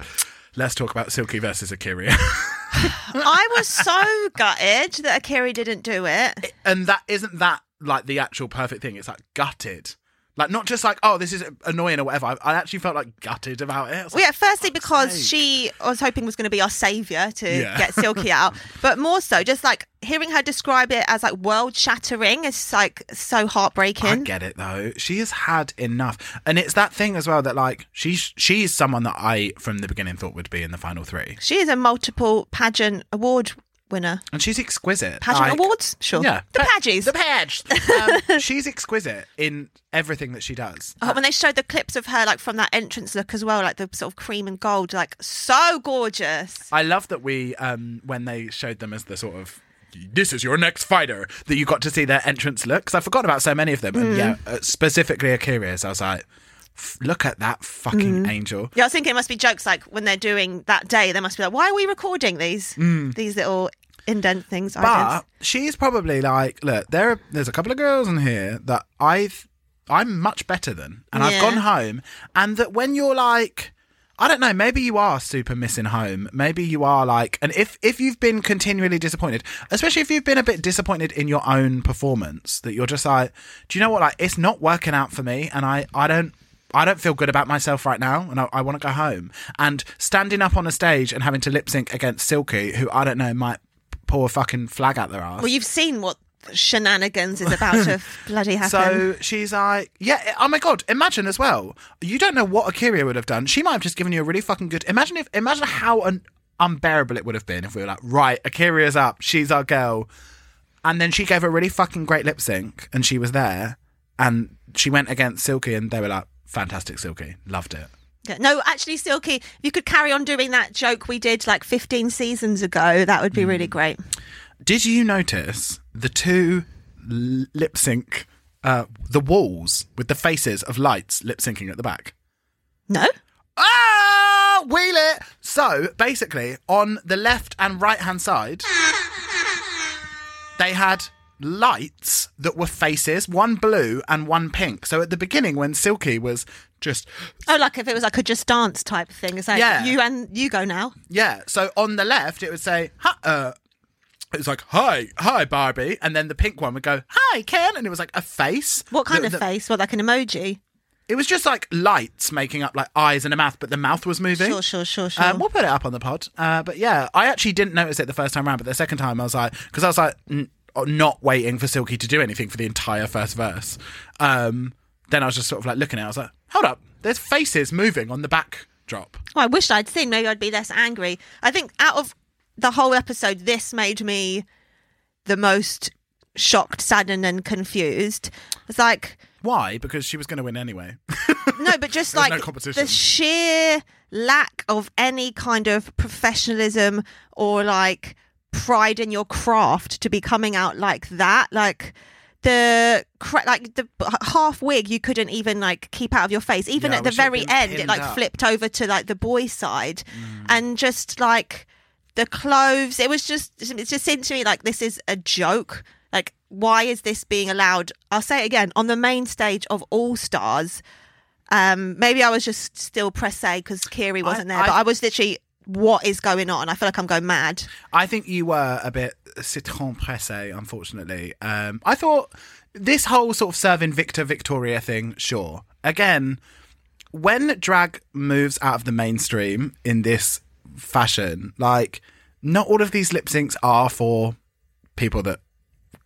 Let's talk about Silky versus A'keria. I was so gutted that A'keria didn't do it. and that isn't that like the actual perfect thing. It's like gutted. Like not just like oh this is annoying or whatever. I, I actually felt like gutted about it. Well, like, yeah, firstly because sake." she I was hoping was going to be our saviour to Yeah. get Silky out, but more so just like hearing her describe it as like world shattering is like so heartbreaking. I get it though. She has had enough, and it's that thing as well that like she's she's someone that I from the beginning thought would be in the final three, She is a multiple pageant award winner. and she's exquisite. Pageant Like- awards, sure. Yeah, the Pa- pages. The page. Um, she's exquisite in everything that she does. Oh, when they showed the clips of her, like from that entrance look as well, like the sort of cream and gold, like so gorgeous. I love that we, um, when they showed them as the sort of, this is your next fighter, that you got to see their entrance look. Because I forgot about so many of them. And yeah, uh, specifically A'keria's, I was like, "F- look at that fucking angel. Yeah, I was thinking it must be jokes like when they're doing that day, they must be like, why are we recording these these little indent things? But idents? she's probably like, look, there are, there's a couple of girls in here that I've, I'm much better than. And I've gone home. And that when you're like, I don't know, maybe you are super missing home. Maybe you are like, and if, if you've been continually disappointed, especially if you've been a bit disappointed in your own performance, that you're just like, do you know what? Like, it's not working out for me. And I, I don't, I don't feel good about myself right now, and I, I want to go home. And standing up on a stage and having to lip sync against Silky, who I don't know might pour a fucking flag out their ass. well, you've seen what shenanigans is about to bloody happen. So she's like, yeah, oh my god, imagine as well. You don't know what A'keria would have done. She might have just given you a really fucking good. Imagine if, imagine how un, unbearable it would have been if we were like, right, A'keria's up, she's our girl, and then she gave a really fucking great lip sync, and she was there, and she went against Silky, and they were like, fantastic, Silky, loved it. No, actually, Silky, if you could carry on doing that joke we did like 15 seasons ago, that would be really great. Did you notice the two lip sync, uh, the walls with the faces of lights lip syncing at the back? No? Ah, wheel it. So basically, on the left and right hand side, they had lights that were faces, one blue and one pink. So at the beginning, when Silky was just Oh, like if it was like a just dance type thing. It's like Yeah. you and you go now. yeah, so on the left it would say, uh, it was like, "Hi, hi, Barbie," and then the pink one would go, "Hi, Ken," and it was like a face. What kind The- of the- face? What, like an emoji? It was just like lights making up like eyes and a mouth, but the mouth was moving. Sure, sure, sure, sure. Um, we'll put it up on the pod. Uh, but yeah, I actually didn't notice it the first time around, but the second time I was like, because I was like, n- not waiting for Silky to do anything for the entire first verse. Um, then I was just sort of like looking at it. I was like, hold up, there's faces moving on the backdrop. Oh, I wish I'd seen. Maybe I'd be less angry. I think out of the whole episode, this made me the most shocked, saddened, and confused. It's like, Why? Because she was going to win anyway. no, but just like no the sheer lack of any kind of professionalism or like pride in your craft to be coming out like that. Like, the like the half wig you couldn't even like keep out of your face even Yeah, at the wish it had very end it like up. flipped over to like the boy side Mm. and just like the clothes it was just it just seemed to me like this is a joke like why is this being allowed i'll say it again on the main stage of all stars um maybe i was just still pressé because kiri wasn't there I- but i was literally what is going on i feel like i'm going mad I think you were a bit citron pressé, unfortunately. Um, I thought this whole sort of serving Victor Victoria thing, sure. Again, when drag moves out of the mainstream in this fashion, like, not all of these lip syncs are for people that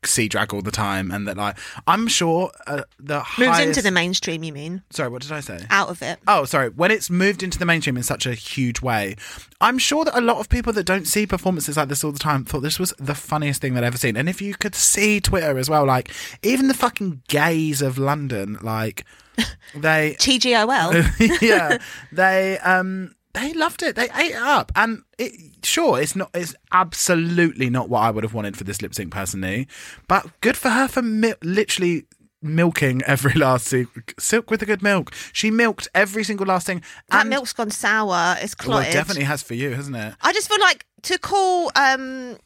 see drag all the time and that, like, I'm sure uh, the moves highest... into the mainstream you mean Sorry, what did I say? out of it Oh, sorry. When it's moved into the mainstream in such a huge way, I'm sure that a lot of people that don't see performances like this all the time thought this was the funniest thing they'd ever seen. And if you could see Twitter as well, like even the fucking gays of London, like they, tgol yeah, they, um, they loved it. They ate it up, and it, sure, it's not. It's absolutely not what I would have wanted for this lip sync personally, but good for her for mi- literally milking every last silk, silk with a good milk. She milked every single last thing. That and- milk's gone sour. It's well, clotted. it definitely has for you, hasn't it? I just feel like to call um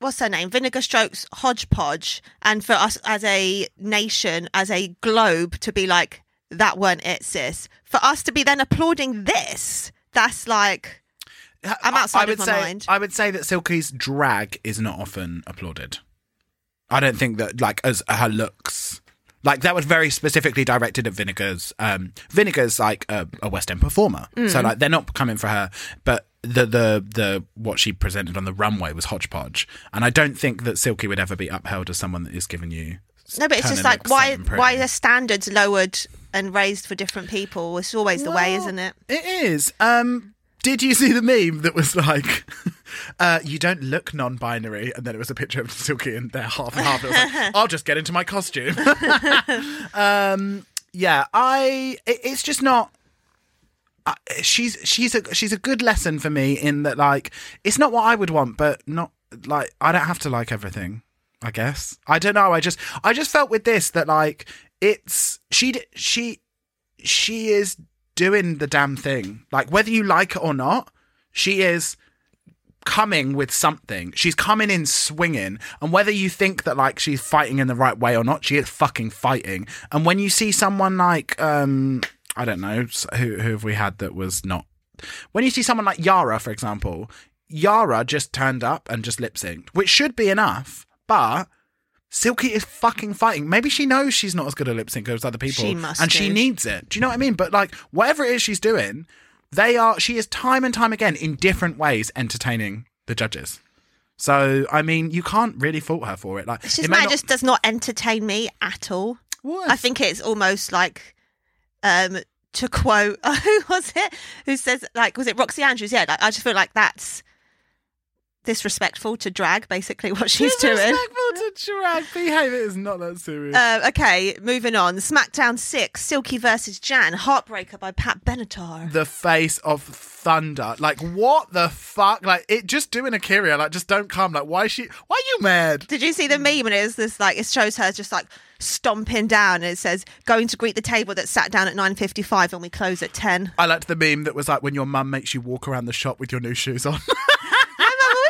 what's her name vinegar strokes hodgepodge and for us as a nation as a globe to be like that weren't it sis for us to be then applauding this that's like I'm outside I of would my say, mind. I would say that Silky's drag is not often applauded. I don't think that like as her looks. Like that was very specifically directed at Vinegar's. Um, Vinegar's like a, a West End performer, Mm. so like they're not coming for her. But the the the what she presented on the runway was hodgepodge, and I don't think that Silky would ever be upheld as someone that is giving you. no but it's just like why why are standards lowered and raised for different people it's always the way isn't it It is. Um, did you see the meme that was like, uh, "You don't look non-binary," and then it was a picture of Silky and they're half and half. It was like, "I'll just get into my costume." um, yeah, I. It, it's just not. Uh, she's she's a she's a good lesson for me in that like it's not what I would want, but not like I don't have to like everything. I guess I don't know. I just I just felt with this that like it's she she she is doing the damn thing. Like whether you like it or not, she is coming with something. She's coming in swinging, and whether you think that like she's fighting in the right way or not, she is fucking fighting. And when you see someone like um I don't know who who have we had that was not when you see someone like Yara, for example, Yara just turned up and just lip synced, which should be enough, but Silky is fucking fighting. Maybe she knows she's not as good a lip sync as other people, She must and she needs it. Do you know what I mean? But like, whatever it is she's doing, they are. She is time and time again in different ways entertaining the judges. So I mean, you can't really fault her for it. Like, it's just it not- just does not entertain me at all What? I think it's almost like um to quote who was it who says like was it Roxy Andrews yeah like I just feel like that's disrespectful to drag basically what she's doing Disrespectful to drag behavior is not that serious. uh, okay moving on SmackDown 6 Silky versus Jan Heartbreaker by Pat Benatar the face of thunder. Like what the fuck? Like it just doing a Kyria. Like just don't come. Like why is she? Why are you mad? did you see the meme and it was this like it shows her just like stomping down and it says going to greet the table that sat down at 9.55 and we close at 10 I liked the meme that was like when your mum makes you walk around the shop with your new shoes on.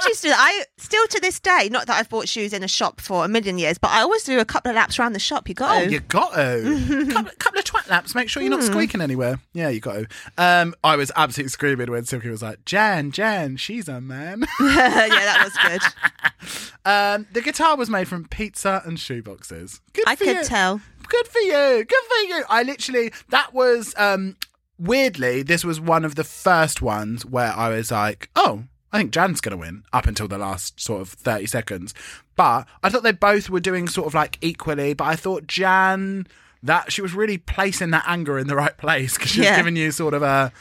My mum always used to. I still to this day, not that I've bought shoes in a shop for a million years, but I always do a couple of laps around the shop. You got oh, to. you got to. couple, couple of twat laps. Make sure you're Hmm. not squeaking anywhere. Yeah, you got to. Um, I was absolutely screaming when Silky was like, "Jan, Jan, she's a man." yeah, that was good. um, the guitar was made from pizza and shoeboxes. Good I for could you. tell. good for you good for you i literally that was um weirdly this was one of the first ones where i was like oh i think jan's gonna win up until the last sort of 30 seconds but i thought they both were doing sort of like equally but i thought jan that she was really placing that anger in the right place because she was giving you sort of a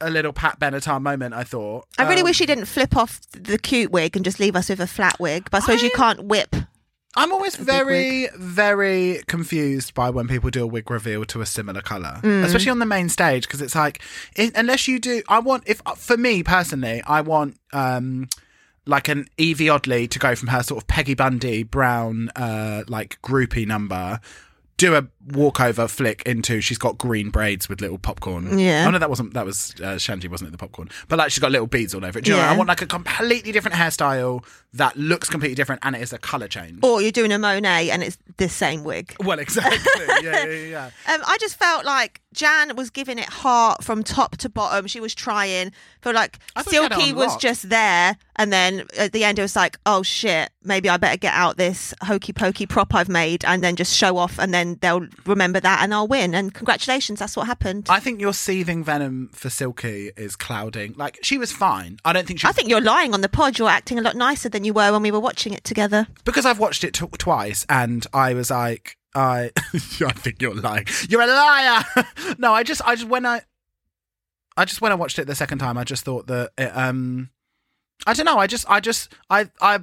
a little pat benatar moment i thought I really Um, wish she didn't flip off the cute wig and just leave us with a flat wig. But I suppose you can't whip. I'm always very, very confused by when people do a wig reveal to a similar color, Mm. especially on the main stage, because it's like, it, unless you do, I want, if for me personally, I want, um, like an Evie Oddly to go from her sort of Peggy Bundy brown, uh, like groupie number, do a walkover flick into she's got green braids with little popcorn. Yeah. Oh no, that wasn't that was uh, Shanji, wasn't it? The popcorn, but like she's got little beads all over it. Do you know? Yeah. I want like a completely different hairstyle that looks completely different and it is a color change. Or you're doing a Monet and it's the same wig. Well, exactly. yeah, yeah, yeah. Um, I just felt like Jan was giving it heart from top to bottom. She was trying. Feel like I thought she had it Silky was just there, and then at the end it was like, oh shit, maybe I better get out this hokey pokey prop I've made, and then just show off, and then they'll remember that, and I'll win. And congratulations, that's what happened. I, think your seething venom for Silky is clouding. Like she was fine. I don't think she. I think you're lying on the pod. You're acting a lot nicer than you were when we were watching it together. because I've watched it t- twice, and I was like, I, I think you're lying. You're a liar. no, I just, I just when I, I just when I watched it the second time, I just thought that it, um, I don't know. I just, I just, I, I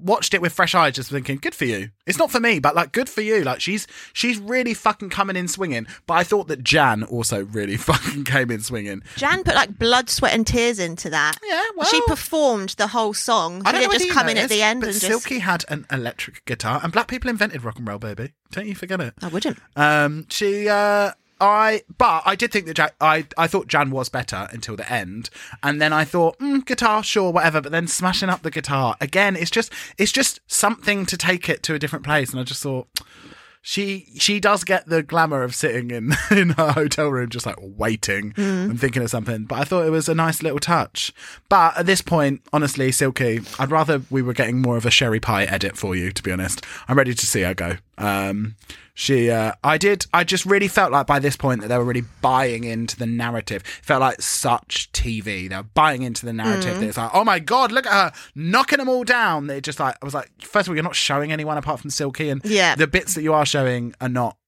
watched it with fresh eyes, just thinking, good for you. It's not for me, but like, good for you. Like, she's she's really fucking coming in swinging. But I thought that Jan also really fucking came in swinging. Jan put like blood, sweat, and tears into that. Yeah, well- she performed the whole song. I don't know didn't just come in at the end but and just. Silky had an electric guitar, and black people invented rock and roll, baby. Don't you forget it. I wouldn't. Um, she, uh, I, but I did think that Jan, I, I thought Jan was better until the end, and then I thought, mm, guitar, sure, whatever. But then smashing up the guitar again, it's just, it's just something to take it to a different place. And I just thought, she, she does get the glamour of sitting in in her hotel room, just like waiting and thinking of something. But I thought it was a nice little touch. But at this point, honestly, Silky, I'd rather we were getting more of a Sherry Pie edit for you. To be honest, I'm ready to see her go. Um, she, uh, I did, I just really felt like by this point that they were really buying into the narrative. It felt like such TV. They were buying into the narrative. It's like, oh my god, look at her knocking them all down. They just like, I was like, first of all, you're not showing anyone apart from Silky, and Yeah. the bits that you are showing are not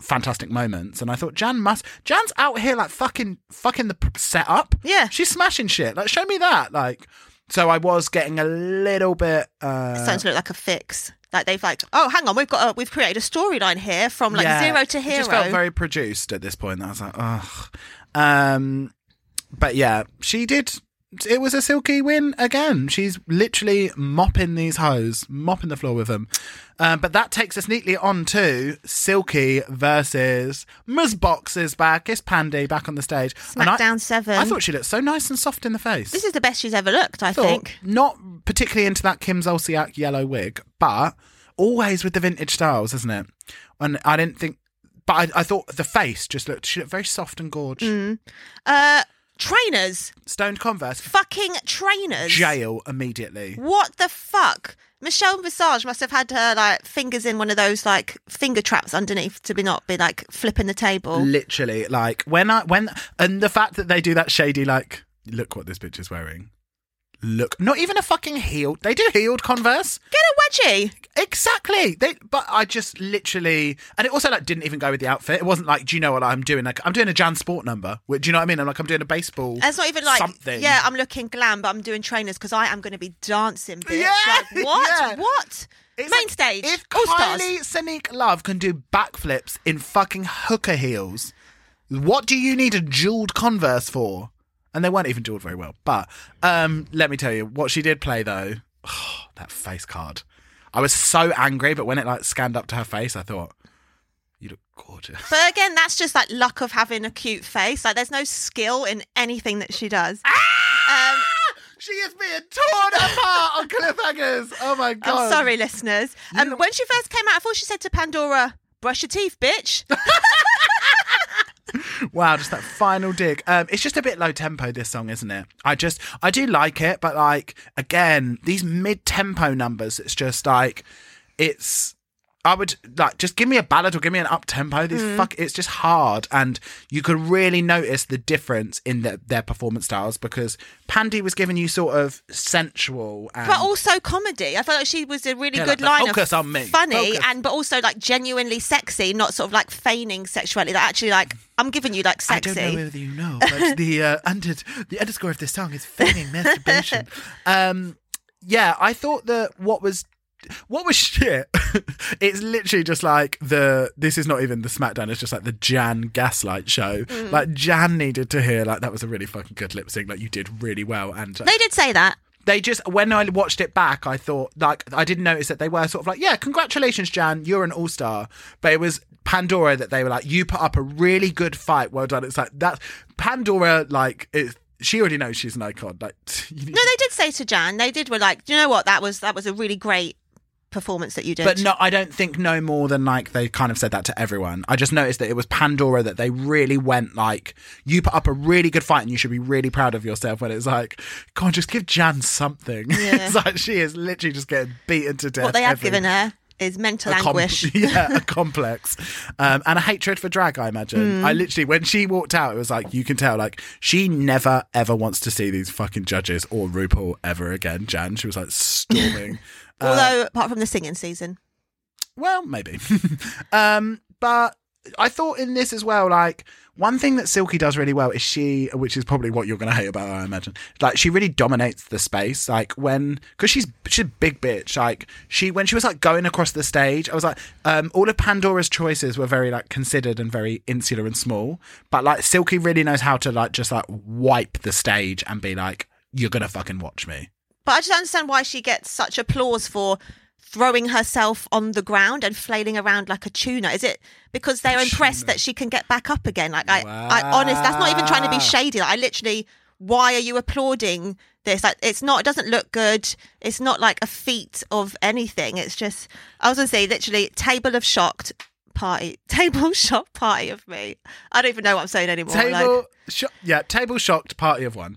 fantastic moments. And I thought Jan must, Jan's out here like fucking, fucking the setup. Yeah. she's smashing shit. Like, show me that. Like, so I was getting a little bit. uh Starting to look like a fix. Like they've like, oh, hang on, we've got a, we've created a storyline here from like Yeah, zero to It hero. just felt very produced at this point. I was like, ugh. Um, but yeah, she did. It was a silky win again. She's literally mopping these hoes, mopping the floor with them. Um, but that takes us neatly on to Silky versus Ms. Boxx is back. It's Pandy back on the stage. And I- SmackDown seven. I thought she looked so nice and soft in the face. this is the best she's ever looked. I thought think. not particularly into that Kim Zolciak yellow wig, but always with the vintage styles, isn't it? And I didn't think, but I, I thought the face just looked. She looked very soft and gorge. Mm. Uh, trainers, Stoned Converse, fucking trainers. jail immediately. What the fuck? Michelle Visage must have had her like fingers in one of those like finger traps underneath to be not be like flipping the table. Literally, like when I when and the fact that they do that shady like, look what this bitch is wearing. Look, not even a fucking heel. They do heeled Converse. Get a wedgie. Exactly. They, but I just literally, and it also like didn't even go with the outfit. It wasn't like, do you know what I'm doing? Like I'm doing a Jan Sport number. Which, do you know what I mean? I'm like I'm doing a baseball. It's not even like something. yeah, I'm looking glam, but I'm doing trainers because I am going to be dancing, bitch. Yeah, like what? yeah. What? It's Main like, stage. If All stars. Kylie Sonique Love can do backflips in fucking hooker heels, what do you need a jeweled Converse for? And they weren't even jeweled very well. But um, let me tell you, what she did play though, oh, that face card. I was so angry, but when it like scanned up to her face, I thought, you look gorgeous. But again, that's just like luck of having a cute face. Like there's no skill in anything that she does. Ah! Um, She is being torn apart on cliffhangers. Oh my god! I'm sorry, listeners. Um, when she first came out, I thought she said to Pandora, "Brush your teeth, bitch." Wow, just that final dig. Um, it's just a bit low tempo. This song, isn't it? I just, I do like it, but like again, these mid tempo numbers. It's just like, it's. I would like just give me a ballad or give me an up tempo. These Mm. fuck, it's just hard, and you could really notice the difference in the, their performance styles because Pandy was giving you sort of sensual and but also comedy. I felt like she was a really Yeah, good like line focus of on me. funny Focus. and but also like genuinely sexy, not sort of like feigning sexuality. That actually like I'm giving you like sexy. I don't know whether you know, but the uh, under the underscore of this song is feigning masturbation. Um, yeah, I thought that what was what was shit. it's literally just like the. This is not even the SmackDown. It's just like the Jan Gaslight show. Mm. Like Jan needed to hear like that was a really fucking good lip sync. Like you did really well, and uh, They did say that. they just when I watched it back, I thought like I didn't notice that they were sort of like, yeah, congratulations, Jan, you're an all star. But it was Pandora that they were like, you put up a really good fight, well done. It's like that Pandora, like it, she already knows she's an icon. Like, you need- No, they did say to Jan. They did were like, you know what? That was that was a really great performance that you did." but no, I don't think no more than like they kind of said that to everyone. I just noticed that it was Pandora that they really went like, you put up a really good fight and you should be really proud of yourself. When it's like, come on, just give Jan something. Yeah. it's like she is literally just getting beaten to death. what they have every- given her is mental com- anguish. yeah, a complex, um, and a hatred for drag. I imagine. Hmm. I literally, when she walked out, it was like you can tell, like she never ever wants to see these fucking judges or RuPaul ever again. Jan, she was like storming. Uh, Although apart from the singing season, well, maybe, um, but I thought in this as well, like one thing that Silky does really well is she, which is probably what you're going to hate about her, I imagine. Like she really dominates the space. Like when, because she's she's a big bitch. Like she, when she was like going across the stage, I was like, um, all of Pandora's choices were very like considered and very insular and small. But like Silky really knows how to like just like wipe the stage and be like, you're gonna fucking watch me. But I just understand why she gets such applause for throwing herself on the ground and flailing around like a tuna. Is it because they're impressed that she can get back up again? Like I, I honest, that's not even trying to be shady. Like, I literally, why are you applauding this? Like it's not. It doesn't look good. It's not like a feat of anything. It's just. I was gonna say literally table of shocked party. Table shocked party of me. I don't even know what I'm saying anymore. like- Table, sho- yeah, table shocked party of one.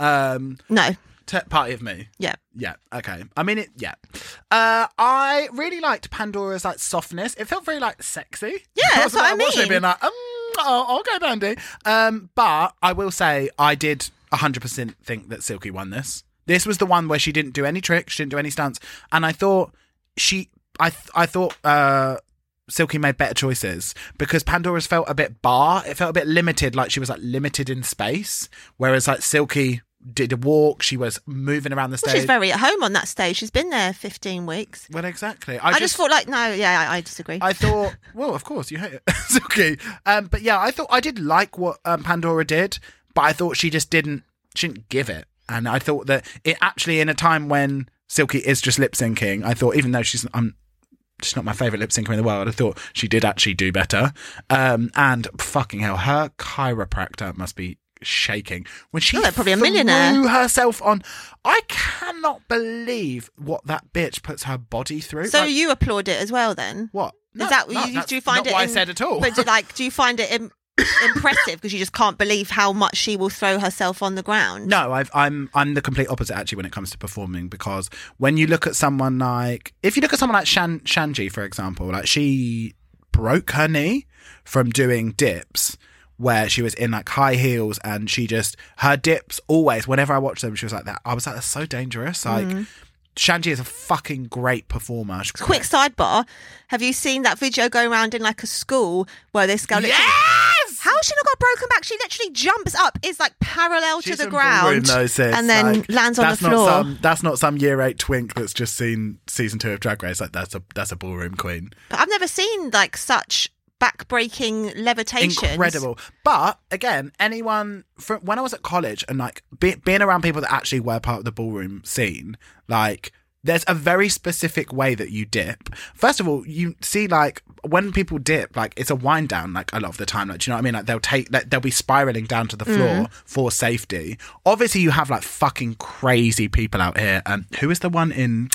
Um, no. T- party of me. Yeah. Yeah. Okay. I mean it. Yeah. Uh, I really liked Pandora's like softness. It felt very like sexy. Yeah, that's wasn't what I it mean. Being like, um, oh, okay, Bandy. Um, but I will say I did hundred percent think that Silky won this. This was the one where she didn't do any tricks, she didn't do any stunts, and I thought she, I, th- I thought. uh Silky made better choices because Pandora's felt a bit bar. It felt a bit limited, like she was like limited in space. Whereas like Silky did a walk, she was moving around the Well, stage. she's very at home on that stage. She's been there 15 weeks. Well, exactly. I, I, just, thought like no, yeah, I, I disagree. I thought, well, of course you hate it. it's okay. Um, but yeah, I thought I did like what um, Pandora did, but I thought she just didn't. She didn't give it, and I thought that it actually in a time when Silky is just lip syncing, I thought even though she's um. She's not my favorite lip syncer in the world. I thought she did actually do better. Um, and fucking hell, her chiropractor must be shaking when she Oh, probably a threw millionaire. herself on. I cannot believe what that bitch puts her body through. so Like, you applaud it as well then? what? Is that you, that's do you find it? what I said at all? But do, like, do you find it Im- impressive because you just can't believe how much she will throw herself on the ground? No, I've, I'm I'm the complete opposite actually when it comes to performing because when you look at someone like if you look at someone like Shan Shanji for example, like she broke her knee from doing dips where she was in like high heels and she just her dips always whenever I watched them she was like that. I was like that's so dangerous. Like mm. Shanji is a fucking great performer. She's Quick sidebar: Have you seen that video going around in like a school where this girl? Yes! How has she not got broken back? She literally jumps up, is like parallel She's to the ground, though, and then Like, lands on the that's floor. Not some, that's not some year eight twink that's just seen season two of Drag Race. Like that's a that's a ballroom queen. But I've never seen like such back-breaking levitations. Incredible. But again, anyone from when I was at college and like be, being around people that actually were part of the ballroom scene, like there's a very specific way that you dip. First of all, you see like when people dip, like it's a wind down. Like a lot of the time, like do you know what I mean? Like they'll take, like, they'll be spiraling down to the floor for safety. Obviously, you have like fucking crazy people out here. And Um, who is the one in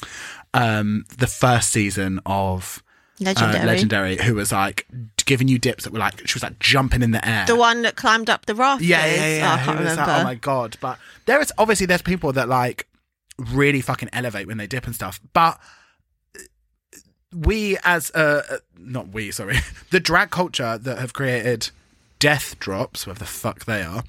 um the first season of? Legendary. Uh, legendary, who was like giving you dips that were like she was like jumping in the air. The one that climbed up the rafters. Yeah, yeah, yeah. Oh, I can't remember. that? Oh my god! But there is obviously there's people that like really fucking elevate when they dip and stuff. But we as uh uh, not we sorry the drag culture that have created death drops whatever the fuck they are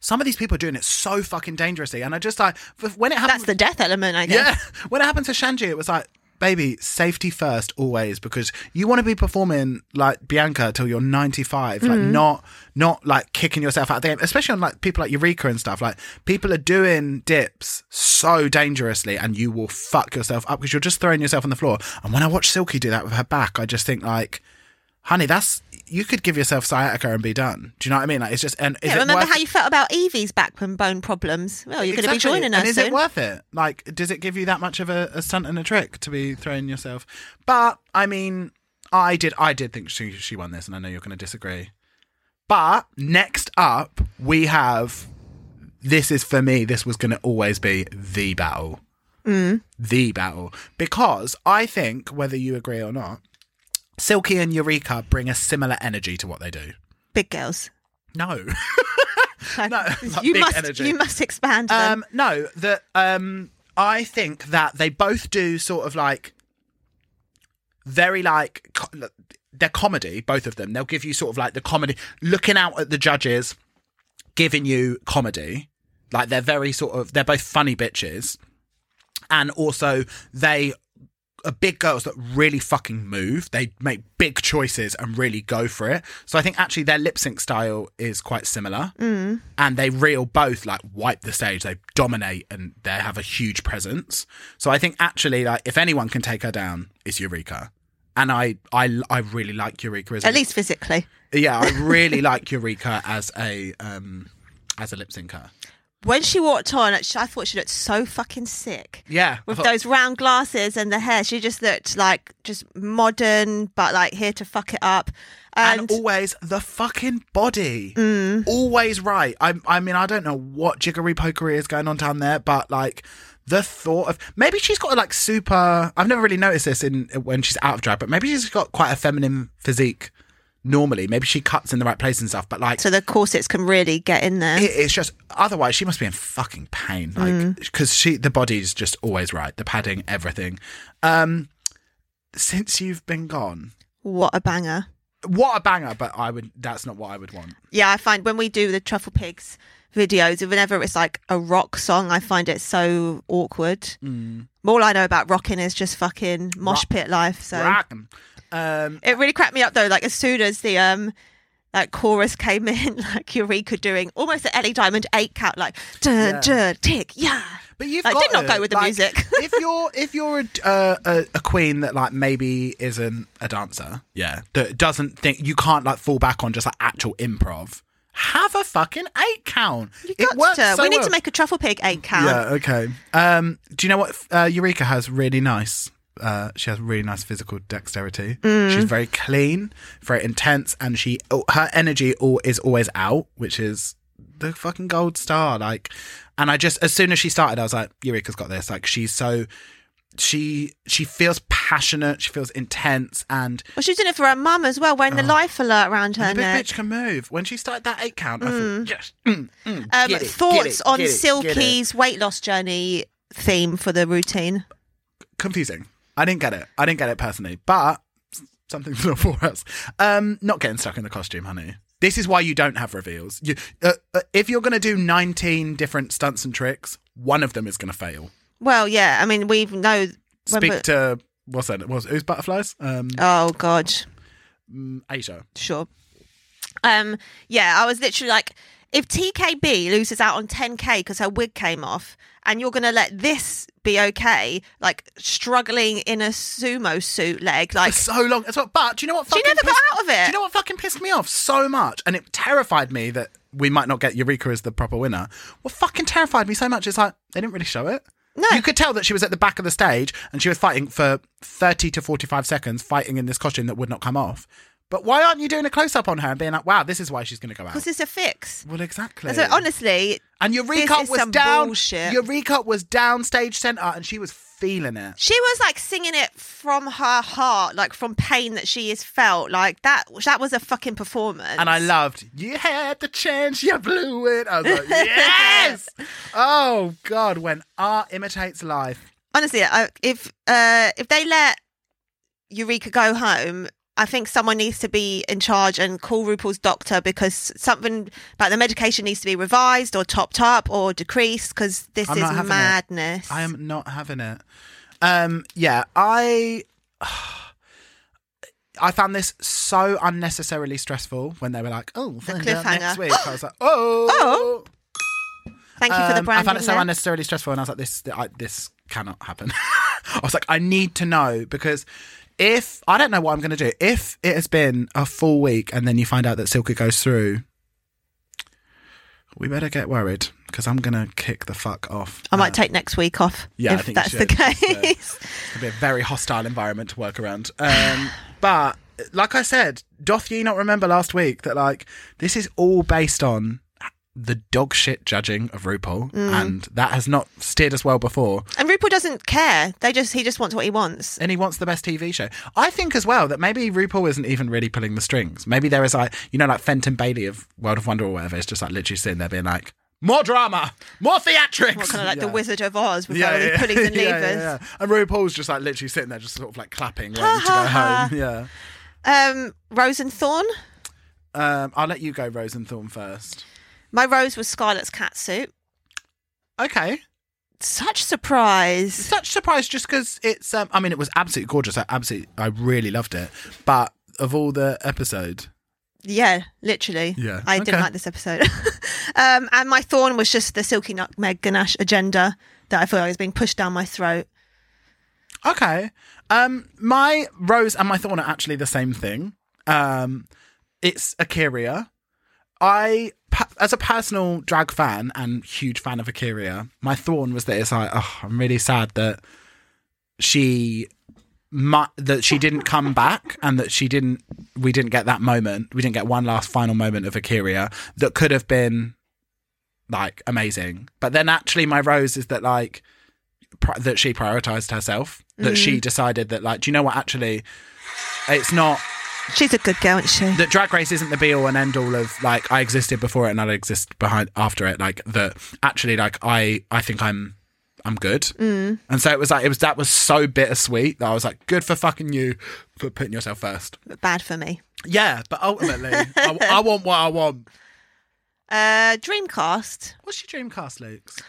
some of these people are doing it so fucking dangerously and i just like when it happens That's the death element, I guess. yeah. When it happened to Shanji, it was like, baby, safety first always because you want to be performing like Bianca till you're 95, like Mm-hmm. not not like kicking yourself out of the game, especially on like people like Eureka and stuff. Like people are doing dips so dangerously and you will fuck yourself up because you're just throwing yourself on the floor. And when I watch Silky do that with her back, I just think like, honey, that's you could give yourself sciatica and be done. Do you know what I mean? Like it's just and is Yeah, remember worth how you felt about Evie's back bone problems? Well, you're going to be joining us And is soon. it worth it? Like, does it give you that much of a, a stunt and a trick to be throwing yourself? But I mean, I did, I did think she she won this, and I know you're going to disagree. But next up, we have. This is for me. This was going to always be the battle, Mm. the battle, because I think whether you agree or not, Silky and Eureka bring a similar energy to what they do. Big girls. No. No, like you big must. energy. You must expand them. Um, no, that um, I think that they both do sort of like very like co- they're comedy. Both of them. They'll give you sort of like the comedy, looking out at the judges, giving you comedy. Like they're very sort of they're both funny bitches, and also they big girls that really fucking move. They make big choices and really go for it. So I think actually their lip sync style is quite similar. Mm. And they real both like wipe the stage. They dominate and they have a huge presence. So I think actually like if anyone can take her down, it's Eureka. And I I I really like Eureka as At least physically. yeah, I really like Eureka as a um as a lip syncer. When she walked on, I thought she looked so fucking sick. Yeah, With thought- those round glasses and the hair, she just looked like just modern, but like here to fuck it up. and, And, always the fucking body, Mm. always right. I, I mean, I don't know what jiggery pokery is going on down there, but like the thought of maybe she's got like super. I've never really noticed this in when she's out of drag, but maybe she's got quite a feminine physique. Normally, maybe she cuts in the right place and stuff, but like so the corsets can really get in there. it, it's just otherwise she must be in fucking pain like Mm. because she the body's just always right the padding everything um since you've been gone what a banger. what a banger but i would that's not what i would want Yeah, I find when we do the Truffle Pigs videos, whenever it's like a rock song, I find it so awkward. All I know about rocking is just fucking mosh Rock- pit life. So um it really cracked me up though. Like as soon as the um like chorus came in, like Eureka doing almost an Ellie Diamond eight count, like duh duh tick yeah. but you've I did not go with the like, music. if you're if you're a, uh, a a queen that like maybe isn't a dancer yeah that doesn't think you can't like fall back on just like actual improv have a fucking eight count You it got works so we need well. to make a truffle pig eight count. Yeah, okay. Um, do you know what uh, Eureka has really nice? Uh, she has really nice physical dexterity. Mm. She's very clean, very intense, and she oh, her energy all, is always out, which is the fucking gold star. Like, and I just as soon as she started, I was like, Eureka's got this. Like, she's so she she feels passionate, she feels intense, and Well, she's doing it for her mum as well, wearing the life alert around her the big neck. bitch can move. When she started that eight count, I thought, yes, mm, mm, Um, it, thoughts it, on it, it. Silky's weight loss journey theme for the routine? confusing. I didn't get it. I didn't get it personally, but something for us. Um, not getting stuck in the costume, honey. This is why you don't have reveals. You, uh, uh, if you're going to do 19 different stunts and tricks, one of them is going to fail. Well, yeah. I mean, we know. Speak we- to what's that? Was who's butterflies? Um, oh God, mm, Asia. sure. Um, yeah, I was literally like, if TKB loses out on 10k because her wig came off, and you're gonna let this be okay, like struggling in a sumo suit leg, like For so long as well. But do you know what? She never got out of it. Do you know what fucking pissed me off so much? And it terrified me that we might not get Eureka as the proper winner. What fucking terrified me so much is like they didn't really show it. No. You could tell that she was at the back of the stage and she was fighting for 30 to 45 seconds, fighting in this costume that would not come off. But why aren't you doing a close up on her and being like, wow, this is why she's going to go out? because it's a fix. Well, exactly. So honestly, and Eureka this is was some down. bullshit. Eureka was down stage center and she was feeling it. She was like singing it from her heart, like from pain that she has felt. Like that that was a fucking performance. And I loved, you had the chance, you blew it. I was like, yes! oh, God, when art imitates life. honestly, I, if uh, if they let Eureka go home, I think someone needs to be in charge and call RuPaul's doctor because something about the medication needs to be revised or topped up or decreased because this I'm is having it. madness. I am not having it. Um, yeah, I. I found this so unnecessarily stressful when they were like, "Oh, find out next cliffhanger. week." I was like, "Oh, oh. Thank you for the Um, brand. I found it so unnecessarily stressful, and I was like, "This, I, this cannot happen." I was like, "I need to know because if I don't know what I'm going to do, if it has been a full week and then you find out that Silky goes through, we better get worried because I'm going to kick the fuck off." I might Uh, take next week off yeah, I if that's the case. It's gonna be a very hostile environment to work around. Um, but like I said, doth ye not remember last week that like this is all based on the dog shit judging of RuPaul, Mm. and that has not steered us well before. And RuPaul doesn't care. They just he just wants what he wants. And he wants the best TV show. I think as well that maybe RuPaul isn't even really pulling the strings. Maybe there is like you know like Fenton Bailey of World of Wonder or whatever. It's just like literally sitting there being like. More drama, more theatrics. What kind of like Yeah. the Wizard of Oz with all the pullings and levers. Yeah, yeah, yeah. And RuPaul's just like literally sitting there, just sort of like clapping, waiting to go home. Yeah. Um, Rose and Thorn. Um, I'll let you go, Rose and Thorn first. My rose was Scarlett's cat suit. Okay. Such surprise. Such surprise just because it's, um, I mean, it was absolutely gorgeous. I absolutely, I really loved it. But of all the episode, Yeah, literally. Yeah, I okay. didn't like this episode. um, and my thorn was just the Silky Nutmeg Ganache agenda that I feel like was being pushed down my throat. Okay. Um, my rose and my thorn are actually the same thing. Um, it's A'keria. I, as a personal drag fan and huge fan of A'keria, my thorn was that it's like, oh, I'm really sad that she, mu- that she didn't come back and that she didn't, we didn't get that moment. We didn't get one last final moment of A'keria that could have been like amazing. But then actually, my rose is that like pri- that she prioritized herself. That she mm. decided that like, do you know what? Actually, it's not She's a good girl, isn't she? that drag race isn't the be all and end all of like I existed before it and I'll exist behind after it. Like that actually, like I I think I'm I'm good. Mm. And so it was like it was that was so bittersweet that I was like, good for fucking you for putting yourself first. Bad for me. Yeah, but ultimately, I, I want what I want. Uh, Dreamcast. What's your dream cast, Luke's?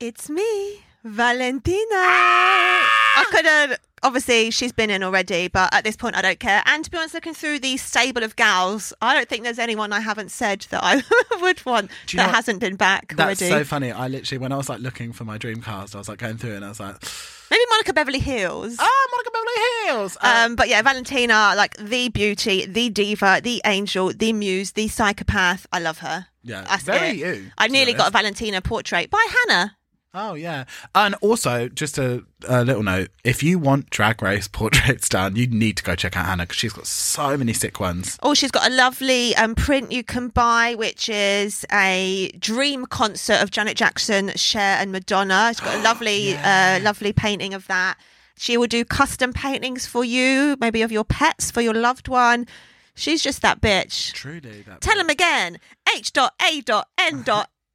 It's me, Valentina. I could have. Obviously, she's been in already, but at this point, I don't care. And to be honest, looking through the stable of gals, I don't think there's anyone I haven't said that I would want you know that hasn't been back That's already. so funny. I literally when I was like looking for my dream cast, I was like going through it and I was like, Maybe Monica Beverly Hillz. ah, Monica Beverly Hillz. Uh, Um, but yeah, Valentina, like the beauty, the diva, the angel, the muse, the psychopath. I love her. Yeah, That's very it. you, I nearly got a. Valentina portrait by Hannah. Oh yeah, and also just a, a little note: if you want Drag Race portraits done, you need to go check out Hannah because she's got so many sick ones. Oh, she's got a lovely um, print you can buy, which is a dream concert of Janet Jackson, Cher, and Madonna. She's got a lovely, uh, lovely painting of that. She will do custom paintings for you, maybe of your pets, for your loved one. She's just that bitch. Truly, that Tell him again. H dot A dot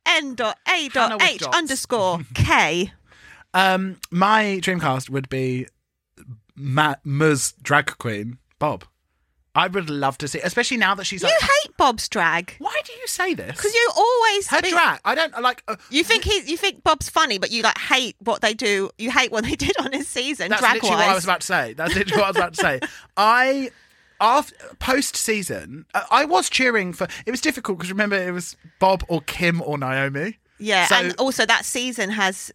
N dot A Hannah dot with H dots. underscore K. Um, my dreamcast would be Ma- Muz drag queen Bob. I would love to see, especially now that she's You like. hate Bob's drag Why do you say this? because you always her be- drag. I don't like. Uh, You think he, you think Bob's funny, but you like hate what they do. You hate what they did on his season, That's drag literally what I was wise. about to say. That's literally what I was about to say. I after post season, I was cheering for. It was difficult because remember it was Bob or Kim or Naomi. Yeah, So- and also that season has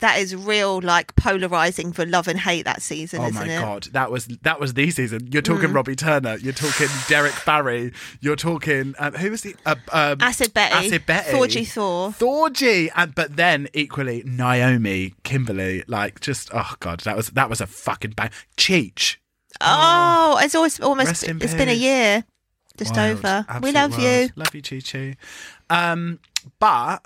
that is real like polarizing for love and hate. That season, Oh isn't my it? Mm. god, that was that was the season. You're talking Robbie Turner. You're talking Derrick Barry. You're talking um, who was the uh, um, Acid Betty, Acid Betty, Thorgy Thor. Thorgy, and but then equally Naomi, Kimberly. Like just oh god, that was that was a fucking bang. Cheech. Oh, it's always almost Rest in it's been a peace. year, just Wild. over. We Absolute love you. Love you, Chi Chi. Um, but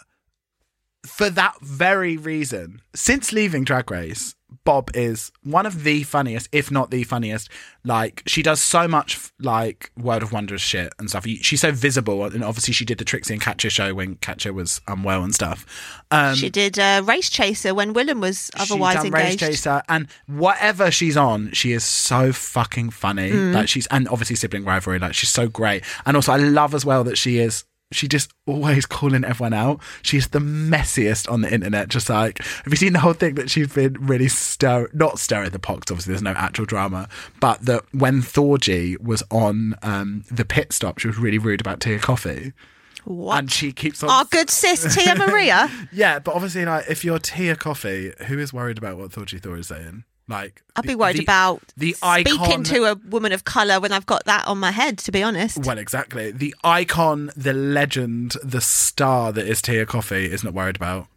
for that very reason, since leaving Drag Race, Bob is one of the funniest, if not the funniest. Like she does so much like World of Wonders shit and stuff. She's so visible, and obviously she did the Trixie and Katya show when Katya was unwell and stuff. Um, she did uh, Race Chaser when Willam was otherwise she done Race. Chaser, and whatever she's on, she is so fucking funny. Mm. Like she's and obviously sibling rivalry. Like she's so great, and also I love as well that she is. She just always calling everyone out. She's the messiest on the internet. Just like, have you seen the whole thing that she's been really stir, not stirring the pox? Obviously, there's no actual drama, but that when Thorgy was on um, the pit stop, she was really rude about Tia Kofi, What? and she keeps on Our good sis Tia Maria. yeah, but obviously, like, if you're Tia Kofi, who is worried about what Thorgy Thor is saying? Like, I'd the- be worried the- about the speaking icon. to a woman of color when I've got that on my head. To be honest, well, exactly. The icon, the legend, the star that is Tia Kofi is not worried about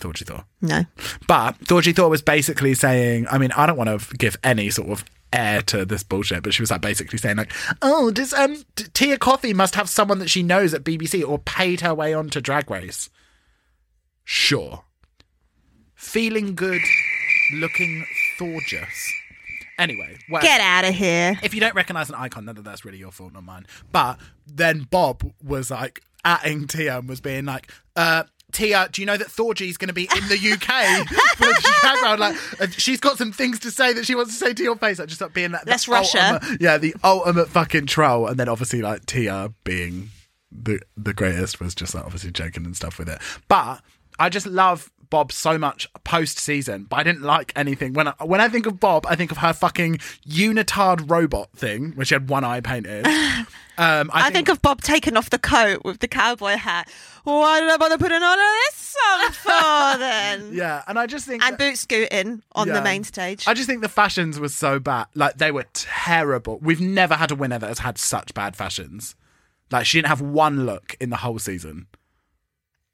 Thorgy Thor. no. But Thorgy Thor was basically saying, I mean, I don't want to give any sort of air to this bullshit, but she was like basically saying like, oh, does um Tia Kofi must have someone that she knows at BBC or paid her way onto Drag Race. Sure. Feeling good, looking gorgeous. Anyway, well, Get out of here. if you don't recognize an icon, of that's really your fault, not mine. But then Bob was like atting Tia and was being like, uh, Tia, do you know that Thorgy's going to be in the UK for Round? Like, uh, she's got some things to say that she wants to say to your face. Like, just like being like, the Let's rush her. ultimate- Yeah, the ultimate fucking troll. And then obviously, like, Tia being the the greatest was just like obviously joking and stuff with it. But I just love Bob so much post season, but I didn't like anything. When I, when I think of Bob, I think of her fucking unitard robot thing, where she had one eye painted. Um, I, I think of Bob taking off the coat with the cowboy hat. Why did I bother putting on this song for then? yeah, and I just think And that- boot scooting on Yeah. the main stage. I just think the fashions were so bad. Like they were terrible. We've never had a winner that has had such bad fashions. Like she didn't have one look in the whole season.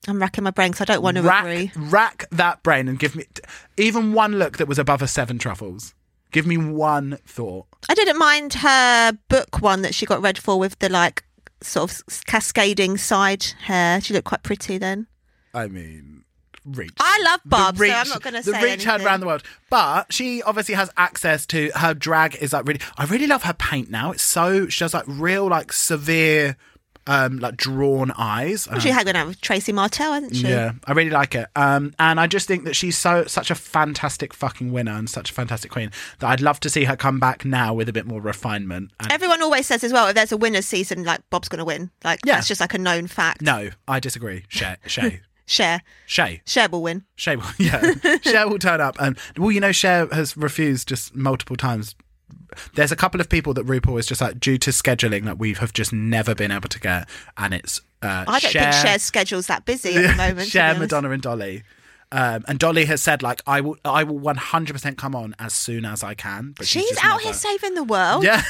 I'm racking my brain because I don't want to rack, agree. rack that brain and give me even one look that was above a seven truffles. Give me one thought. I didn't mind her book one that she got read for with the like sort of cascading side hair. She looked quite pretty then. I mean, reach. I love Bob, reach- so I'm not going to say the reach had around the world, but she obviously has access to her drag. Is like really, I really love her paint now. It's so she has like real like severe, um, like drawn eyes. Well, she had gone out with Tracy Martel, hasn't she? Yeah, I really like it. Um, and I just think that she's so such a fantastic fucking winner and such a fantastic queen that I'd love to see her come back now with a bit more refinement. And Everyone always says as well, if there's a winner's season, like Bob's going to win. Like Yeah. that's just like a known fact. no, I disagree. Shea, Shea, Cher, Shea, Cher will win. Shea will, yeah, Cher will turn up. And well, you know, Cher has refused just multiple times. There's a couple of people that RuPaul is just like due to scheduling that we have just never been able to get, and it's uh, I don't Cher, think Cher's schedule's that busy at the moment. Cher. Madonna, and Dolly. Um, and Dolly has said like I will, I will 100% come on as soon as I can. But she's, She's out never- here saving the world. Yeah,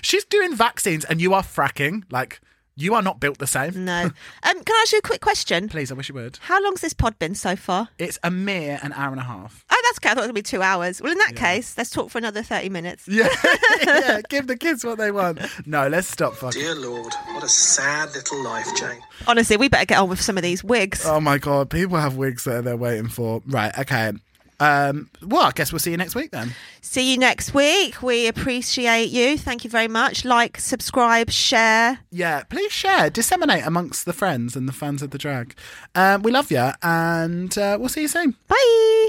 she's doing vaccines, and you are fracking. Like you are not built the same. No. Um, can I ask you a quick question? Please, I wish you would. How long's this pod been so far? It's a mere an hour and a half. Oh, that's okay. I thought it would be two hours. Well, in that case, let's talk for another 30 minutes. Yeah, yeah. Give the kids what they want. No, let's stop fucking. Dear Lord, what a sad little life, Jane. Honestly, we better get on with some of these wigs. Oh my god, people have wigs that they're waiting for. Right, okay. Um, well, I guess we'll see you next week then. See you next week. We appreciate you. Thank you very much. Like, subscribe, share. Yeah, please share, disseminate amongst the friends and the fans of the drag. Um, we love you, and uh, we'll see you soon. Bye.